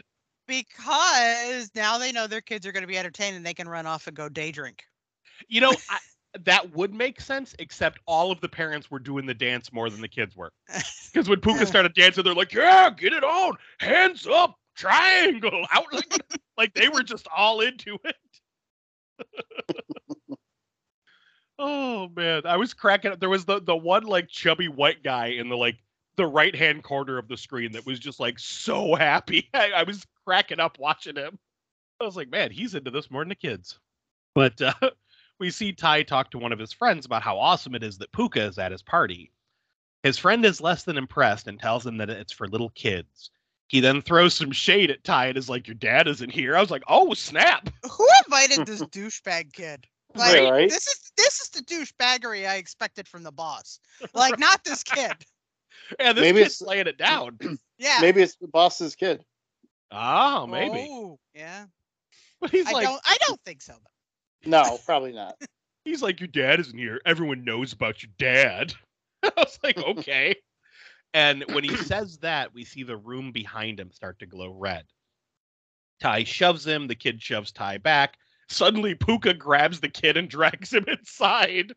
because now they know their kids are going to be entertained and they can run off and go day drink. You know, <laughs> I, that would make sense, except all of the parents were doing the dance more than the kids were. Because when Pooka started dancing, they're like, "Yeah, get it on, hands up, triangle, out like, like they were just all into it." Oh man, I was cracking up. There was the the one like chubby white guy in the like the right hand corner of the screen that was just like so happy. <laughs> I, I was cracking up watching him. I was like, man, he's into this more than the kids. But uh, <laughs> we see Ty talk to one of his friends about how awesome it is that Pooka is at his party. His friend is less than impressed and tells him that it's for little kids. He then throws some shade at Ty and is like, Your dad isn't here. I was like, Oh, snap. <laughs> Who invited this douchebag kid? Like right. this is this is the douchebaggery I expected from the boss. <laughs> Like right. not this kid. Yeah, this maybe kid's laying it down. <clears throat> <clears throat> yeah. Maybe it's the boss's kid. Oh, maybe. Oh, yeah. But <laughs> he's I like don't I don't think so. No, <laughs> probably not. He's like, Your dad isn't here. Everyone knows about your dad. I was like, Okay. and when he <clears throat> says that, we see the room behind him start to glow red. Ty shoves him. The kid shoves Ty back. Suddenly, Pooka grabs the kid and <laughs> drags him inside.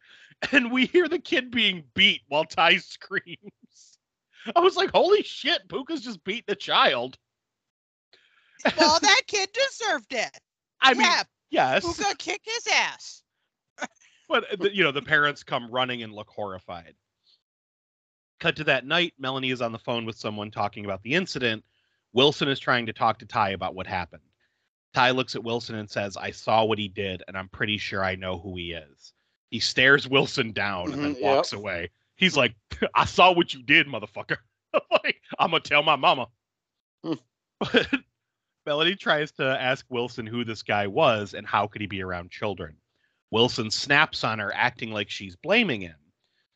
And we hear the kid being beat while Ty screams. I was like, holy shit, Pooka's just beating a child. Well, <laughs> that kid deserved it. I yeah, mean, Yes. Gonna kick his ass? <laughs> but you know, the parents come running and look horrified. Cut to that night, Melanie is on the phone with someone talking about the incident. Wilson is trying to talk to Ty about what happened. Ty looks at Wilson and says, I saw what he did, and I'm pretty sure I know who he is. He stares Wilson down and then mm-hmm, walks yep. away. He's like, I saw what you did, motherfucker. <laughs> like, I'm gonna tell my mama. but <laughs> Melody tries to ask Wilson who this guy was and how could he be around children. Wilson snaps on her, acting like she's blaming him.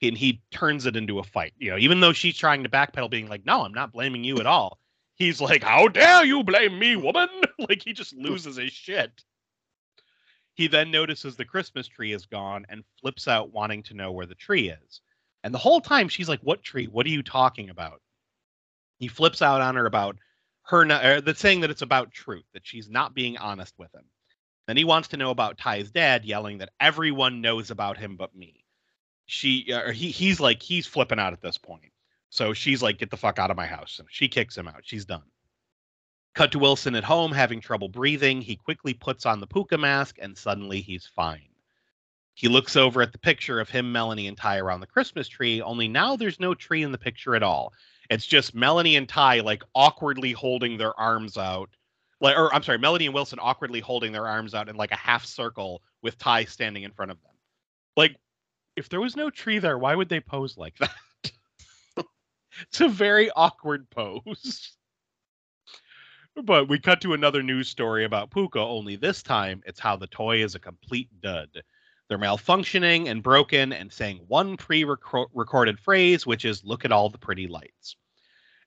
And he turns it into a fight. You know, even though she's trying to backpedal, being like, No, I'm not blaming you at all. He's like, How dare you blame me, woman? <laughs> like he just loses his shit. He then notices the Christmas tree is gone and flips out, wanting to know where the tree is. And the whole time she's like, What tree? What are you talking about? He flips out on her about her not, uh, saying that it's about truth, that she's not being honest with him. Then he wants to know about Ty's dad, yelling that everyone knows about him but me. She, uh, he, he's like, he's flipping out at this point. So she's like, get the fuck out of my house. And She kicks him out. She's done. Cut to Wilson at home having trouble breathing. He quickly puts on the pooka mask and suddenly he's fine. He looks over at the picture of him, Melanie, and Ty around the Christmas tree, only now there's no tree in the picture at all. It's just Melanie and Ty like awkwardly holding their arms out. Like, or I'm sorry, Melanie and Wilson awkwardly holding their arms out in like a half circle with Ty standing in front of them. Like, if there was no tree there, why would they pose like <laughs> that? <laughs> it's a very awkward pose. but we cut to another news story about Pooka, only this time it's how the toy is a complete dud. They're malfunctioning and broken and saying one pre recorded phrase, which is, look at all the pretty lights.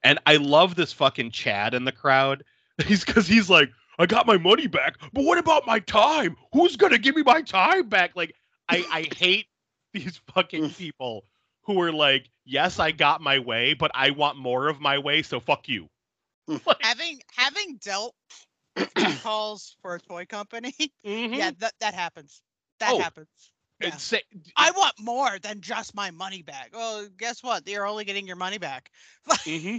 And I love this fucking Chad in the crowd. <laughs> He's because he's like, I got my money back, but what about my time? Who's gonna give me my time back? Like, I, I hate these fucking <laughs> people who are like, yes, I got my way, but I want more of my way, so fuck you. <laughs> like, having having dealt <clears throat> calls for a toy company, <laughs> mm-hmm. yeah, that that happens. That oh, happens. Yeah. Say, I want more than just my money back. Well, guess what? You're only getting your money back. <laughs> mm-hmm.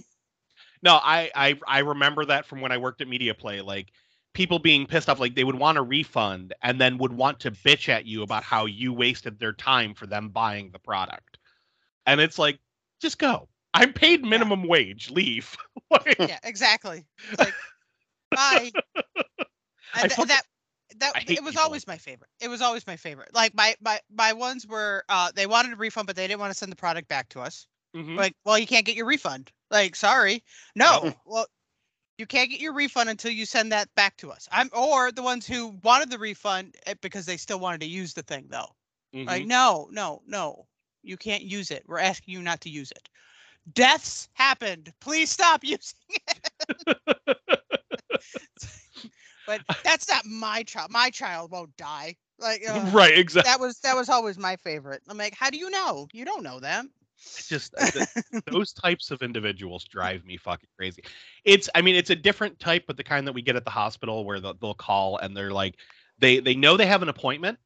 No, I, I I remember that from when I worked at Media Play. Like people being pissed off like they would want a refund and then would want to bitch at you about how you wasted their time for them buying the product and it's like just go. I'm paid minimum yeah. wage. Leave. <laughs> Yeah exactly. It's like <laughs> bye. And th- that that it was always my favorite. It was always my favorite. Like my my my ones were uh they wanted a refund but they didn't want to send the product back to us. Mm-hmm. like well you can't get your refund. Like sorry. No. Well you can't get your refund until you send that back to us. I'm or the ones who wanted the refund eh, because they still wanted to use the thing though. Mm-hmm. Like no, no, no. You can't use it. We're asking you not to use it. Deaths happened. Please stop <laughs> using it. <laughs> but that's not my child. My child won't die. Like <laughs> uh, right, exactly. That was that was always my favorite. I'm like, how do you know? You don't know them just those types of individuals drive me fucking crazy. It's I mean it's a different type, but the kind that we get at the hospital where they'll, they'll call and they're like they they know they have an appointment,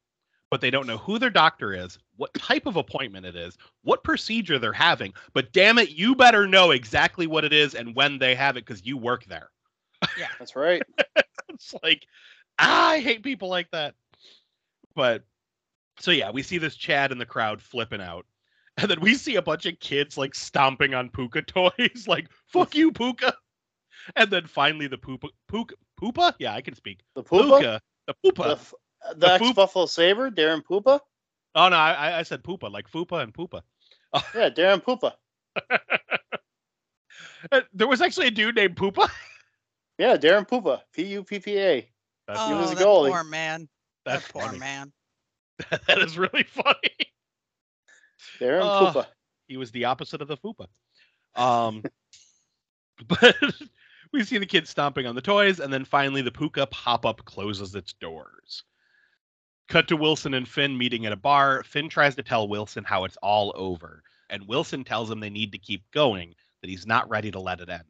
but they don't know who their doctor is, what type of appointment it is, what procedure they're having. But damn it, you better know exactly what it is and when they have it because you work there. Yeah, that's right. <laughs> it's like ah, I hate people like that. But so yeah, we see this Chad in the crowd flipping out <laughs> and then we see a bunch of kids like stomping on Pooka <laughs> toys, like "fuck you, Pooka." And then finally, the Pooka, Pooka, Poopa. Yeah, I can speak. The Poopa, the Poopa, the, the, the ex Buffalo Saber, Darren Poopa. Oh no, I, I said Poopa, like Fupa and Poopa. <laughs> yeah, Darren Poopa. <laughs> there was actually a dude named Poopa. <laughs> yeah, Darren Poopa, P U P P A. Oh, he was a goalie. Poor man. That poor funny. man. that is really funny. Darren uh, Poopa. He was the opposite of the Fupa. Um, but we see the kids stomping on the toys, and then finally the Pooka pop up closes its doors. Cut to Wilson and Finn meeting at a bar. Finn tries to tell Wilson how it's all over, and Wilson tells him they need to keep going, that he's not ready to let it end.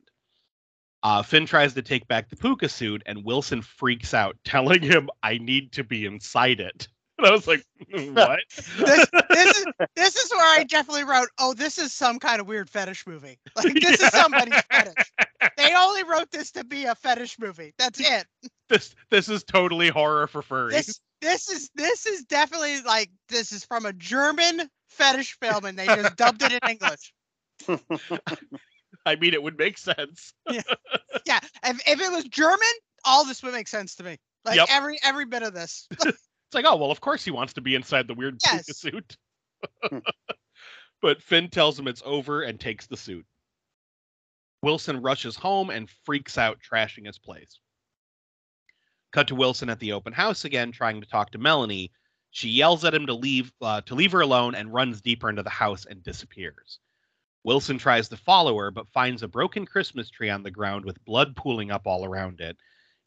Uh, Finn tries to take back the Pooka suit, and Wilson freaks out, <laughs> telling him, I need to be inside it. <laughs> And I was like, <laughs> what? this, this, is this is where I definitely wrote, oh, this is some kind of weird fetish movie. Like this yeah. is somebody's fetish. They only wrote this to be a fetish movie. That's it. This this is totally horror for furries. This this is this is definitely like this is from a German fetish film and they just dubbed it in <laughs> English. I mean, it would make sense. yeah, <laughs> yeah. If, if it was German, all this would make sense to me. Like yep. every every bit of this. <laughs> It's like, oh well, of course he wants to be inside the weird yes. suit. Hmm. but Finn tells him it's over and takes the suit. Wilson rushes home and freaks out, trashing his place. Cut to Wilson at the open house again, trying to talk to Melanie. She yells at him to leave uh, to leave her alone and runs deeper into the house and disappears. Wilson tries to follow her, but finds a broken Christmas tree on the ground with blood pooling up all around it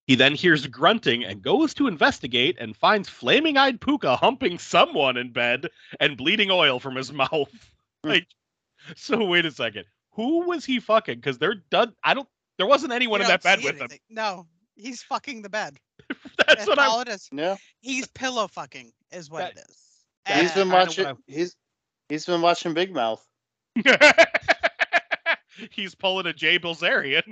he then hears grunting and goes to investigate and finds flaming eyed Pooka humping someone in bed and bleeding oil from his <laughs> mouth. Hmm. like, so wait a second. Who was he fucking? Because they're done. I don't. There wasn't anyone in that bed with anything. him. No, he's fucking the bed. <laughs> That's, That's what all I, it is. Yeah. He's pillow fucking is what that, it is. And he's been watching. <laughs> He's he's been watching Big Mouth. <laughs> he's pulling a Jay Bilzerian.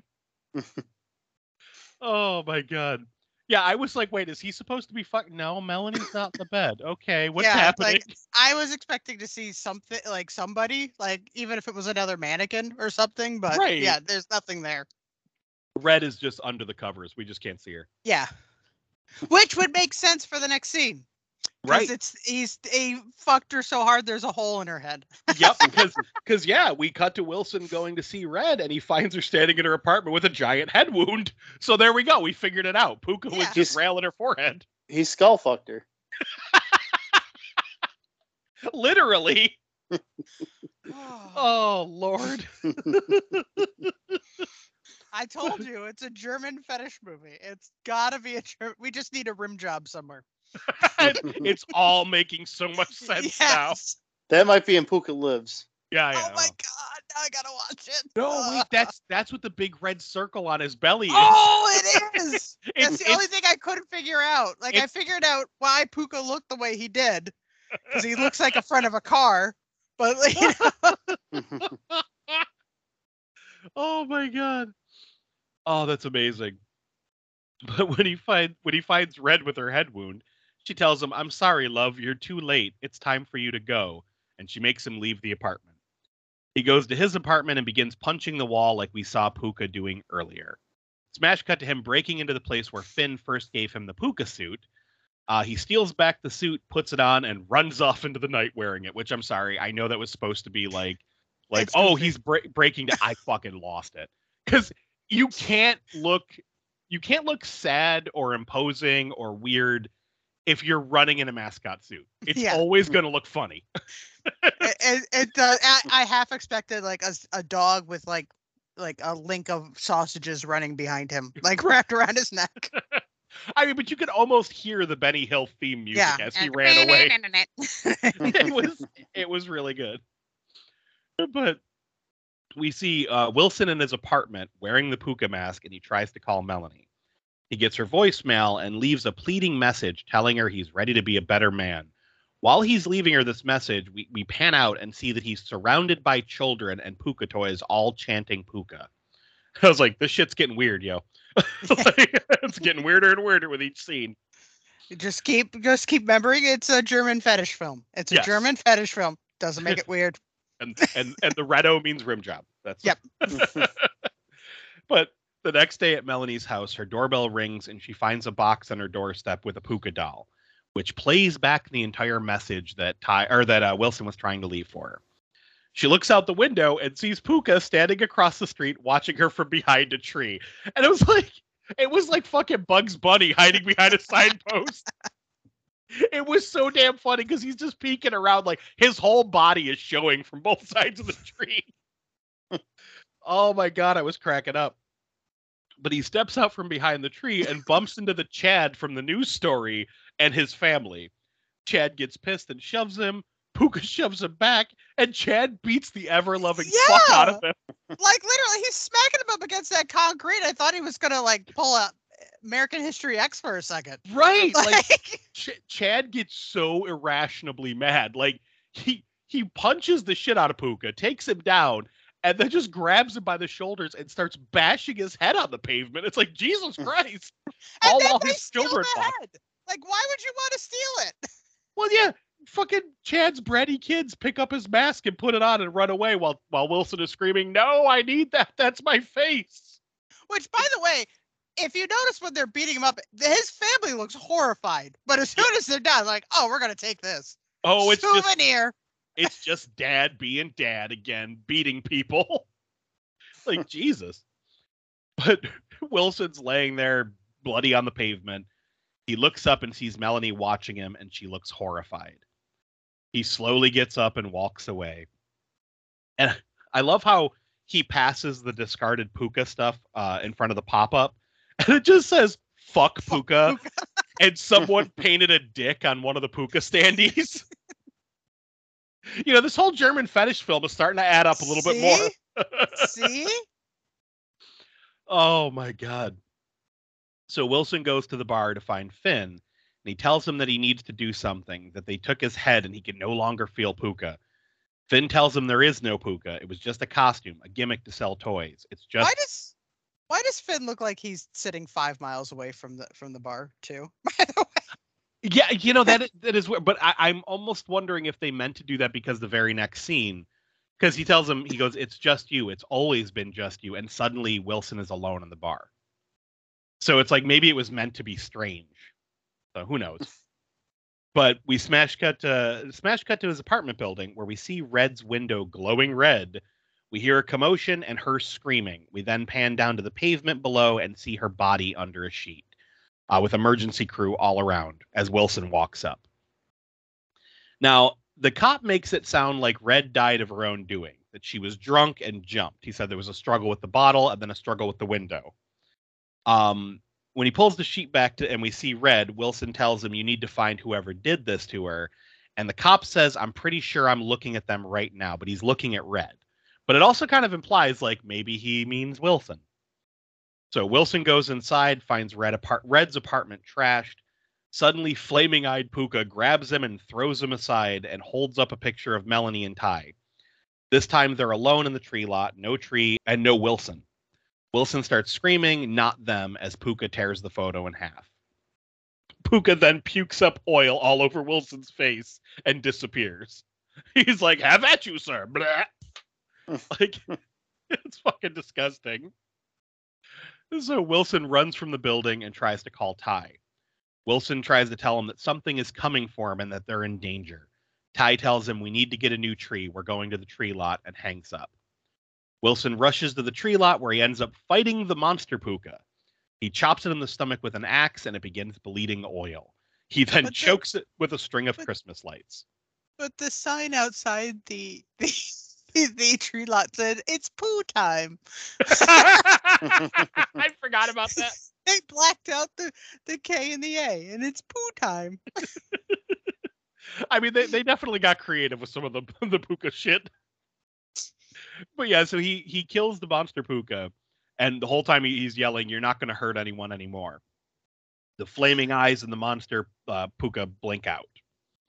Oh my god. Yeah, I was like, wait, is he supposed to be fucking? No, Melanie's not in the bed. Okay, what's yeah, happening? Like, I was expecting to see something like somebody, like even if it was another mannequin or something, but right. yeah, there's nothing there. Red is just under the covers. We just can't see her. Yeah. Which would make sense for the next scene. Right. It's he's he fucked her so hard there's a hole in her head. yep, <laughs> because because yeah, we cut to Wilson going to see Red and he finds her standing in her apartment with a giant head wound. So there we go. We figured it out. Pooka yeah. was just railing her forehead. He skull fucked her. <laughs> Literally. <laughs> oh Lord. I told you it's a German fetish movie. It's gotta be a German. We just need a rim job somewhere. <laughs> it's all making so <laughs> much sense yes. now. That might be in Pooka Lives. Yeah, yeah. Oh my god, now I gotta watch it. No, wait, that's that's what the big red circle on his belly is. Oh, it is. <laughs> that's the only thing I couldn't figure out. Like I figured out why Pooka looked the way he did, because he looks like a front of a car. But you know. oh my god. Oh, that's amazing. <laughs> But when he find when he finds Red with her head wound, she tells him, "I'm sorry, love. You're too late. It's time for you to go." And she makes him leave the apartment. He goes to his apartment and begins punching the wall like we saw Pooka doing earlier. Smash cut to him breaking into the place where Finn first gave him the Pooka suit. Uh, he steals back the suit, puts it on, and runs <laughs> off into the night wearing it. Which I'm sorry, I know that was supposed to be like, like, It's oh, he's bre- breaking. I fucking lost it because you can't look, you can't look sad or imposing or weird if you're running in a mascot suit. It's Yeah. always going to look funny. it, it, it does. I, I half expected like a, a dog with like like a link of sausages running behind him, <laughs> like wrapped around his neck. <laughs> I mean, but you could almost hear the Benny Hill theme music Yeah. as he ran away. <laughs> it was it was really good. But we see uh, Wilson in his apartment wearing the pooka mask, and he tries to call Melanie. He gets her voicemail and leaves a pleading message telling her he's ready to be a better man. While he's leaving her this message, we, we pan out and see that he's surrounded by children and pooka toys, all chanting pooka. <laughs> I was like, this shit's getting weird, yo. <laughs> <laughs> Like, it's getting weirder and weirder with each scene. just keep just keep remembering it's a German fetish film. It's a Yes. German fetish film. Doesn't make it weird. And and and the redo means rim job. That's Yep. <laughs> <laughs> but the next day at Melanie's house, her doorbell rings and she finds a box on her doorstep with a pooka doll, which plays back the entire message that Ty or that uh, Wilson was trying to leave for her. She looks out the window and sees Pooka standing across the street watching her from behind a tree. And it was like it was like fucking Bugs Bunny hiding behind a <laughs> signpost. It was so damn funny because he's just peeking around like his whole body is showing from both <laughs> sides of the tree. oh my god, I was cracking up. But he steps out from behind the tree and bumps into the Chad from the news story and his family. Chad gets pissed and shoves him. Pooka shoves him back, and Chad beats the ever loving fuck out of him. Like literally, he's smacking him up against that concrete. I thought he was gonna like pull a American History X for a second. Right. <laughs> Like Like, <laughs> Ch- Chad gets so irrationally mad. Like he he punches the shit out of Pooka, takes him down, and then just grabs him by the shoulders and starts bashing his head on the pavement. It's like Jesus <laughs> Christ! All while his children head. Like, why would you want to steal it? Well, yeah, fucking Chad's bratty kids pick up his mask and put it on and run away while while Wilson is screaming, "No, I need that. That's my face." Which, by the way, if you notice when they're beating him up, his family looks horrified. But as soon as they're done, like, oh, we're gonna take this Oh, it's just souvenir. <laughs> it's just dad being dad again, beating people. <laughs> like <laughs> Jesus. But Wilson's laying there bloody on the pavement. He looks up and sees Melanie watching him, and she looks horrified. He slowly gets up and walks away. And I love how he passes the discarded Pooka stuff uh, in front of the pop up, and it just says "fuck Pooka," <laughs> and someone painted a dick on one of the Pooka standees. <laughs> you know, this whole German fetish film is starting to add up a little bit more. <laughs> See? Oh my god. So Wilson goes to the bar to find Finn, and he tells him that he needs to do something, that they took his head and he can no longer feel Pooka. Finn tells him there is no Pooka. It was just a costume, a gimmick to sell toys. It's just Why does why does Finn look like he's sitting five miles away from the from the bar too? <laughs> By the way, Yeah, you know that <laughs> that is weird, but I, I'm almost wondering if they meant to do that because the very next scene, because he tells him he goes, "It's just you. It's always been just you," and suddenly Wilson is alone in the bar. So it's like maybe it was meant to be strange. So who knows? <laughs> But we smash cut to smash cut to his apartment building where we see Red's window glowing red. We hear a commotion and her screaming. We then pan down to the pavement below and see her body under a sheet uh, with emergency crew all around as Wilson walks up. Now, the cop makes it sound like Red died of her own doing, that she was drunk and jumped. He said there was a struggle with the bottle and then a struggle with the window. Um, when he pulls the sheet back to and we see Red, Wilson tells him, You need to find whoever did this to her. And the cop says, I'm pretty sure I'm looking at them right now, but he's looking at Red. But it also kind of implies like maybe he means Wilson. So Wilson goes inside, finds Red apart- Red's apartment trashed. Suddenly, flaming eyed Pooka grabs him and throws him aside and holds up a picture of Melanie and Ty. This time they're alone in the tree lot, no tree, and no Wilson. Wilson starts screaming, not them, as Pooka tears the photo in half. Pooka then pukes up oil all over Wilson's face and disappears. <laughs> He's like, "Have at you, sir." Blah. <laughs> like, <laughs> it's fucking disgusting. So Wilson runs from the building and tries to call Ty. Wilson tries to tell him that something is coming for him and that they're in danger. Ty tells him, We need to get a new tree. We're going to the tree lot and hangs up. Wilson rushes to the tree lot where he ends up fighting the monster pooka. He chops it in the stomach with an axe and it begins bleeding oil. He then but chokes the, it with a string of but, Christmas lights. But the sign outside the <laughs> the, the tree lot said it's poo time. <laughs> I forgot about that. <laughs> They blacked out the, the K and the A and it's poo time. <laughs> I mean, they, they definitely got creative with some of the the pooka shit. But yeah, so he he kills the monster pooka and the whole time he's yelling, "You're not going to hurt anyone anymore." The flaming eyes and the monster uh, pooka blink out.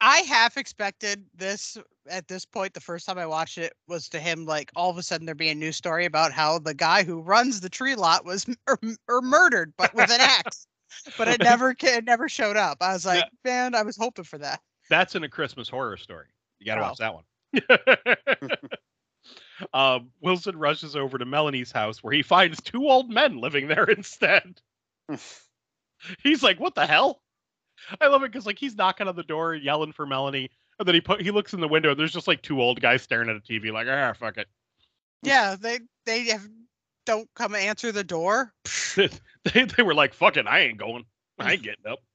I half expected this at this point. The first time I watched it was to him like all of a sudden there be a new story about how the guy who runs the tree lot was or, or murdered, but with an <laughs> axe. but it never it never showed up. I was like, yeah. man, I was hoping for that. That's in a Christmas horror story. You got to oh. watch that one. <laughs> <laughs> Um, Wilson rushes over to Melanie's house where he finds two old men living there instead. he's like, "What the hell?" I love it because like he's knocking on the door, yelling for Melanie, and then he put he looks in the window and there's just like two old guys staring at a TV, like, "Ah, fuck it." Yeah, they they have, don't come answer the door. <laughs> they they were like, "Fucking, I ain't going. I ain't getting up." <laughs>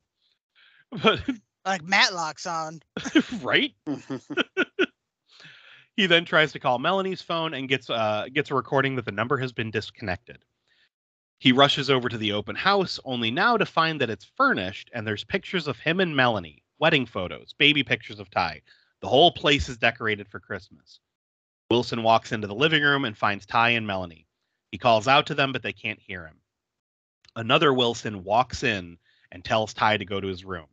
But like Matlock's on, <laughs> right? He then tries to call Melanie's phone and gets uh, gets a recording that the number has been disconnected. He rushes over to the open house, only now to find that it's furnished and there's pictures of him and Melanie, wedding photos, baby pictures of Ty. The whole place is decorated for Christmas. Wilson walks into the living room and finds Ty and Melanie. He calls out to them, but they can't hear him. Another Wilson walks in and tells Ty to go to his room.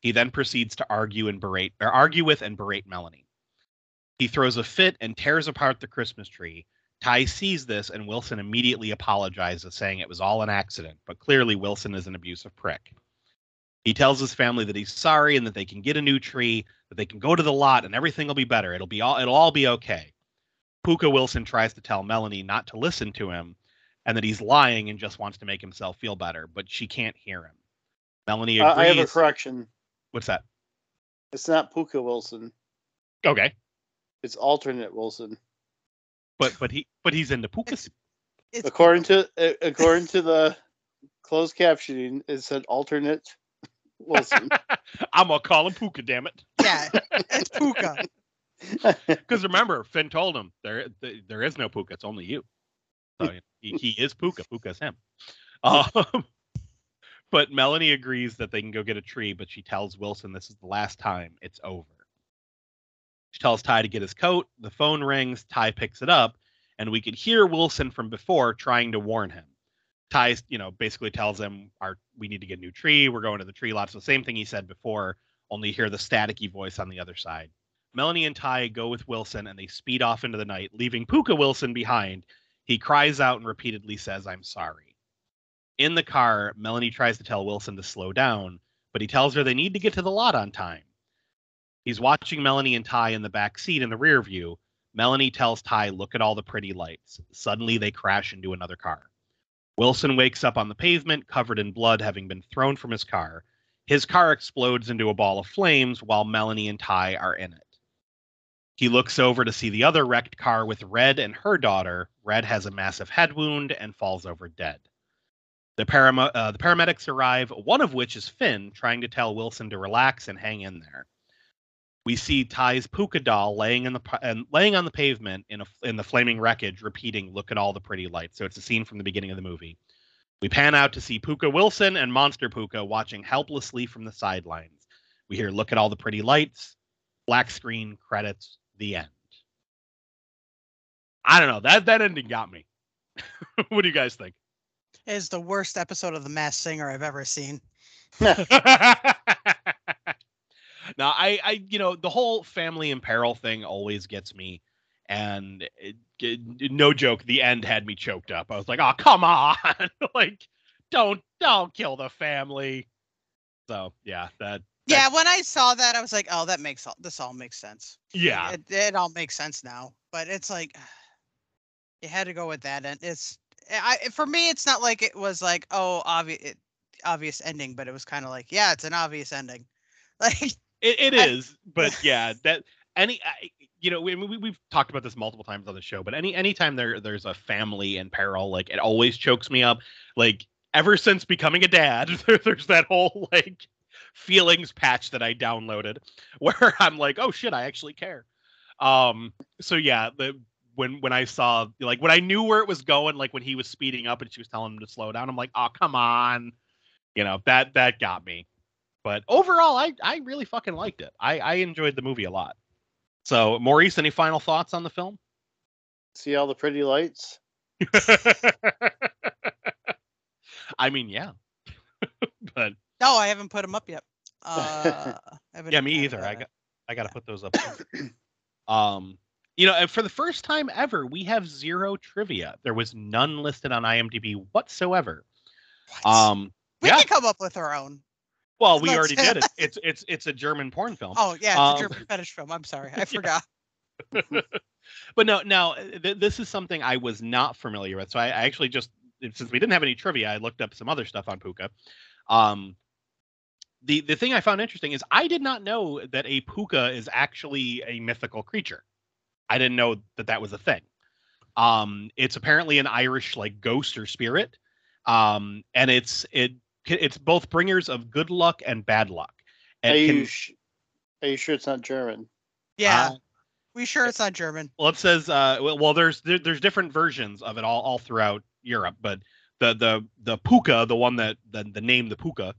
He then proceeds to argue and berate or argue with and berate Melanie. He throws a fit and tears apart the Christmas tree. Ty sees this, and Wilson immediately apologizes, saying it was all an accident, but clearly Wilson is an abusive prick. He tells his family that he's sorry and that they can get a new tree, that they can go to the lot and everything will be better. It'll be all it'll all be okay. Pooka Wilson tries to tell Melanie not to listen to him and that he's lying and just wants to make himself feel better, but she can't hear him. Melanie agrees. Uh, I have a correction. What's that? It's not Pooka Wilson. Okay. It's alternate Wilson. But but he but he's into pookas. according to according to the closed captioning, it said alternate <laughs> Wilson. I'm gonna call him Pooka. Damn it. Yeah, it's Pooka. <laughs> Because remember, Finn told him there there is no Pooka. It's only you. So <laughs> he, he is Pooka. Pooka's him. Um, but Melanie agrees that they can go get a tree, but she tells Wilson this is the last time. It's over. She tells Ty to get his coat. The phone rings. Ty picks it up, and we could hear Wilson from before trying to warn him. Ty, you know, basically tells him, "Our we need to get a new tree. We're going to the tree lot." So same thing he said before, only hear the staticky voice on the other side. Melanie and Ty go with Wilson, and they speed off into the night, leaving Pooka Wilson behind. He cries out and repeatedly says, "I'm sorry." In the car, Melanie tries to tell Wilson to slow down, but he tells her they need to get to the lot on time. He's watching Melanie and Ty in the back seat in the rear view. Melanie tells Ty, Look at all the pretty lights. Suddenly, they crash into another car. Wilson wakes up on the pavement, covered in blood, having been thrown from his car. His car explodes into a ball of flames while Melanie and Ty are in it. He looks over to see the other wrecked car with Red and her daughter. Red has a massive head wound and falls over dead. The, param- uh, the paramedics arrive, one of which is Finn, trying to tell Wilson to relax and hang in there we see Ty's Pooka doll laying in the and laying on the pavement in a, in the flaming wreckage, repeating, "Look at all the pretty lights." So it's a scene from the beginning of the movie. We pan out to see Pooka Wilson and Monster Pooka watching helplessly from the sidelines. We hear, "Look at all the pretty lights." Black screen credits. The end. I don't know that that ending got me. <laughs> what do you guys think? It is the worst episode of The Masked Singer I've ever seen. <laughs> <laughs> Now, I, I, you know, the whole family in peril thing always gets me, and it, no joke, the end had me choked up. I was like, "Oh, come on!" <laughs> like, don't don't kill the family. So yeah, that. Yeah, when I saw that, I was like, "Oh, that makes all this all makes sense." Yeah, it, it all makes sense now. But it's like <sighs> you had to go with that, and it's I for me, it's not like it was like oh obvious obvious ending, but it was kind of like yeah, it's an obvious ending. <laughs> Like it, it I, but <laughs> yeah, that any you know we, we we've talked about this multiple times on the show, but any anytime there there's a family in peril, like it always chokes me up. Like ever since becoming a dad, <laughs> there, there's that whole like feelings patch that I downloaded <laughs> where I'm like, oh shit, I actually care. Um, so yeah, the when when I saw like when I knew where it was going, like when he was speeding up and she was telling him to slow down, I'm like, oh come on, you know that that got me. But overall, I I really fucking liked it. I I enjoyed the movie a lot. So Maurice, any final thoughts on the film? See all the pretty lights. <laughs> I mean, yeah, <laughs> but no, I haven't put them up yet. Uh, <laughs> yeah, me either. I got I got to put those up. <coughs> um, you know, for the first time ever, we have zero trivia. There was none listed on IMDb whatsoever. What? Um, we yeah. can come up with our own. Well, we already did it. It's <laughs> it's it's a German porn film. Oh yeah, it's um, a German <laughs> fetish film. I'm sorry, I forgot. <laughs> but no, now th- this is something I was not familiar with. So I, I, actually just since we didn't have any trivia, I looked up some other stuff on Pooka. Um, the the thing I found interesting is I did not know that a pooka is actually a mythical creature. I didn't know that that was a thing. Um, it's apparently an Irish like ghost or spirit, um, and it's it it's both bringers of good luck and bad luck. And are you can, sh- are you sure it's not German? Yeah. Uh, we sure it's not German. Well, it says uh, well, well there's there, there's different versions of it all all throughout Europe, but the the the pooka, the one that the, the name the pooka,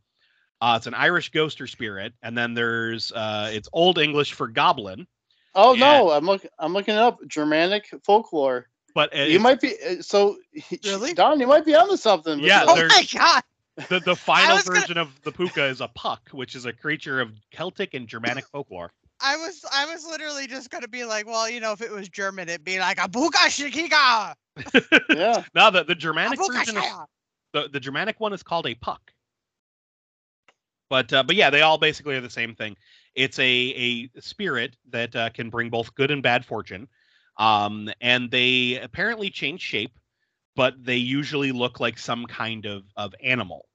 uh, it's an Irish ghost or spirit, and then there's uh, it's Old English for goblin, Oh and, no, I'm looking. I'm looking up Germanic folklore. But you might be uh, so. <laughs> Really, Don? You might be onto something. Yeah. Oh my god. The the <laughs> final version gonna... of the pooka is a puck, which is a creature of Celtic and Germanic folklore. I was I was literally just gonna be like, well, you know, if it was German, it'd be like a puka shikika. <laughs> yeah. Now the the Germanic version, is, the the Germanic one is called a puck. But uh, but yeah, they all basically are the same thing. It's a a spirit that uh, can bring both good and bad fortune, um, and they apparently change shape, but they usually look like some kind of of animal.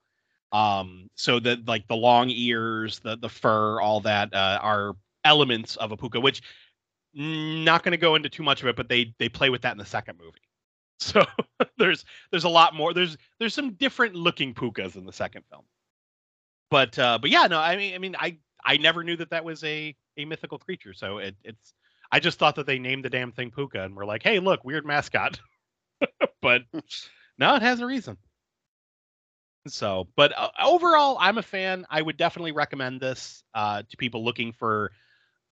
Um, so that like the long ears, the the fur, all that uh, are elements of a pooka. Which not going to go into too much of it, but they they play with that in the second movie. <laughs> So there's there's a lot more. There's there's some different looking pookas in the second film but uh, but yeah, no, I mean, I mean, I I never knew that that was a a mythical creature. So it, it's I just thought that they named the damn thing Pooka and we're like, hey, look, weird mascot. <laughs> <laughs> but no, it has a reason. So, but uh, overall, I'm a fan. I would definitely recommend this uh, to people looking for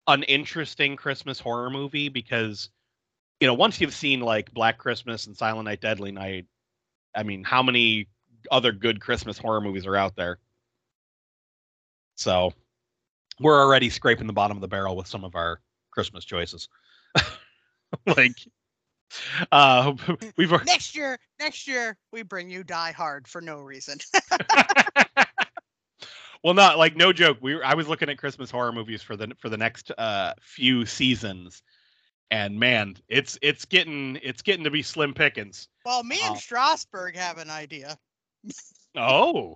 an interesting Christmas horror movie because, you know, once you've seen like Black Christmas and Silent Night, Deadly Night, I mean, how many other good Christmas horror movies are out there? So we're already scraping the bottom of the barrel with some of our Christmas choices. <laughs> like uh <laughs> we've next year next year we bring you die hard for no reason. <laughs> Well not like no joke we were, i was looking at christmas horror movies for the for the next uh few seasons. And man it's it's getting it's getting to be slim pickings. Well me and uh, strasberg have an idea. Oh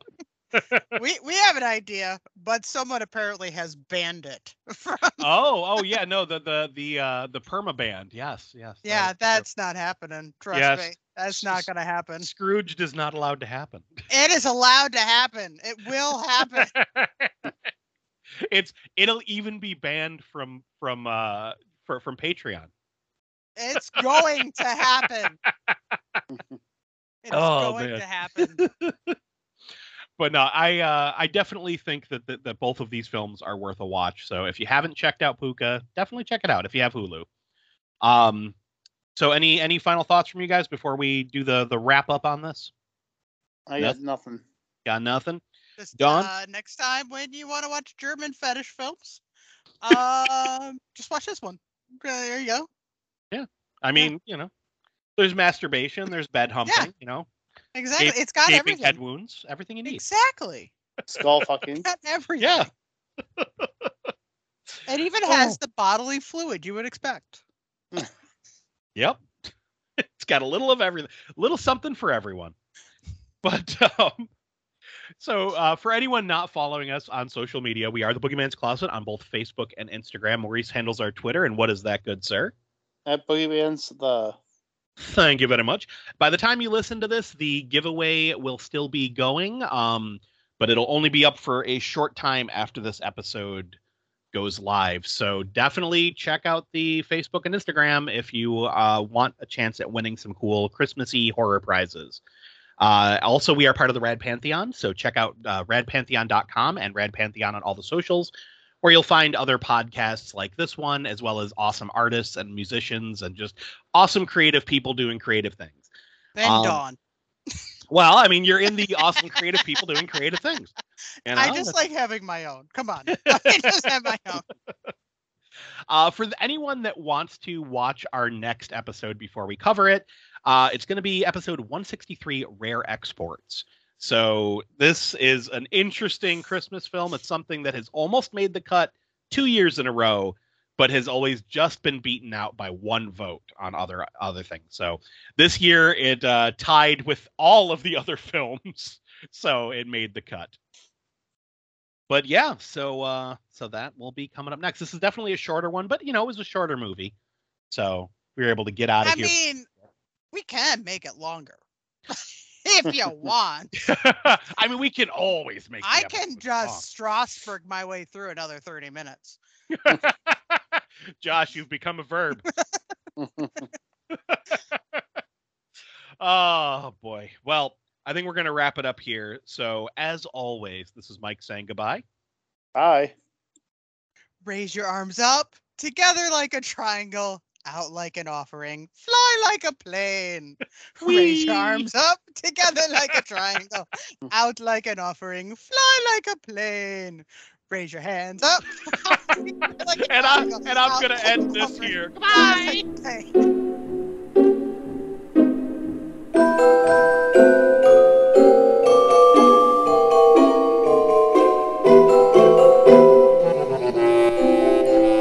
we we have an idea, but someone apparently has banned it. <laughs> From... oh, oh yeah, no, the the the uh the perma band. Yes, yes. Yeah, that that's true. not happening. Trust yes. me. That's not gonna happen. Scrooged is not allowed to happen. It is allowed to happen. It will happen. <laughs> it's it'll even be banned from from uh for, from Patreon. It's going to happen. <laughs> It's oh, going man. to happen but no, I uh, I definitely think that, that that both of these films are worth a watch. So if you haven't checked out Pooka, definitely check it out if you have Hulu. Um, so any any final thoughts from you guys before we do the the wrap up on this? I got nothing. Got nothing. Just, Don. Uh, next time when you want to watch German fetish films, um, <laughs> just watch this one. there you go. Yeah, I mean, yeah. you know, There's masturbation. There's bed humping. Yeah. You know. Exactly. it's got everything. Head wounds. Everything you need. Exactly. Skull <laughs> fucking. got everything. Yeah. <laughs> it even has oh. the bodily fluid you would expect. <laughs> yep. It's got a little of everything. A little something for everyone. But um, so uh, for anyone not following us on social media, we are the Boogeyman's Closet on both Facebook and Instagram. Maurice handles our Twitter, and what is that, good sir? At Boogeyman's the. Thank you very much. By the time you listen to this, the giveaway will still be going, um, but it'll only be up for a short time after this episode goes live. So definitely check out the Facebook and Instagram if you uh, want a chance at winning some cool Christmassy horror prizes. Uh, also, we are part of the Rad Pantheon, so check out uh, radpantheon.com and Rad Pantheon on all the socials, where you'll find other podcasts like this one, as well as awesome artists and musicians and just awesome creative people doing creative things. And um, Dawn. Well, I mean, you're in the <laughs> awesome creative people doing creative things. You know? I just like having my own. Come on, <laughs> <laughs> I just have my own. Uh, for the, anyone that wants to watch our next episode before we cover it, uh, it's going to be episode 163 Rare Exports. So this is an interesting Christmas film. It's something that has almost made the cut two years in a row, but has always just been beaten out by one vote on other other things. So this year it uh, tied with all of the other <laughs> films, so it made the cut. But yeah, so uh, so that will be coming up next. This is definitely a shorter one, but you know it was a shorter movie, so we were able to get out of I here. I mean, we can make it longer <laughs> <laughs> if you want. <laughs> I mean, we can always make. I can just long. Strasbourg my way through another thirty minutes. <laughs> Josh, you've become a verb. oh boy. Well, I think we're going to wrap it up here. So, as always, this is Mike saying goodbye. Bye. Raise your arms up together like a triangle out like an offering, fly like a plane. Whee! Raise your arms up, together like a triangle, <laughs> out like an offering, fly like a plane. Raise your hands up. <laughs> like and, I'm, and I'm gonna end this here. Bye.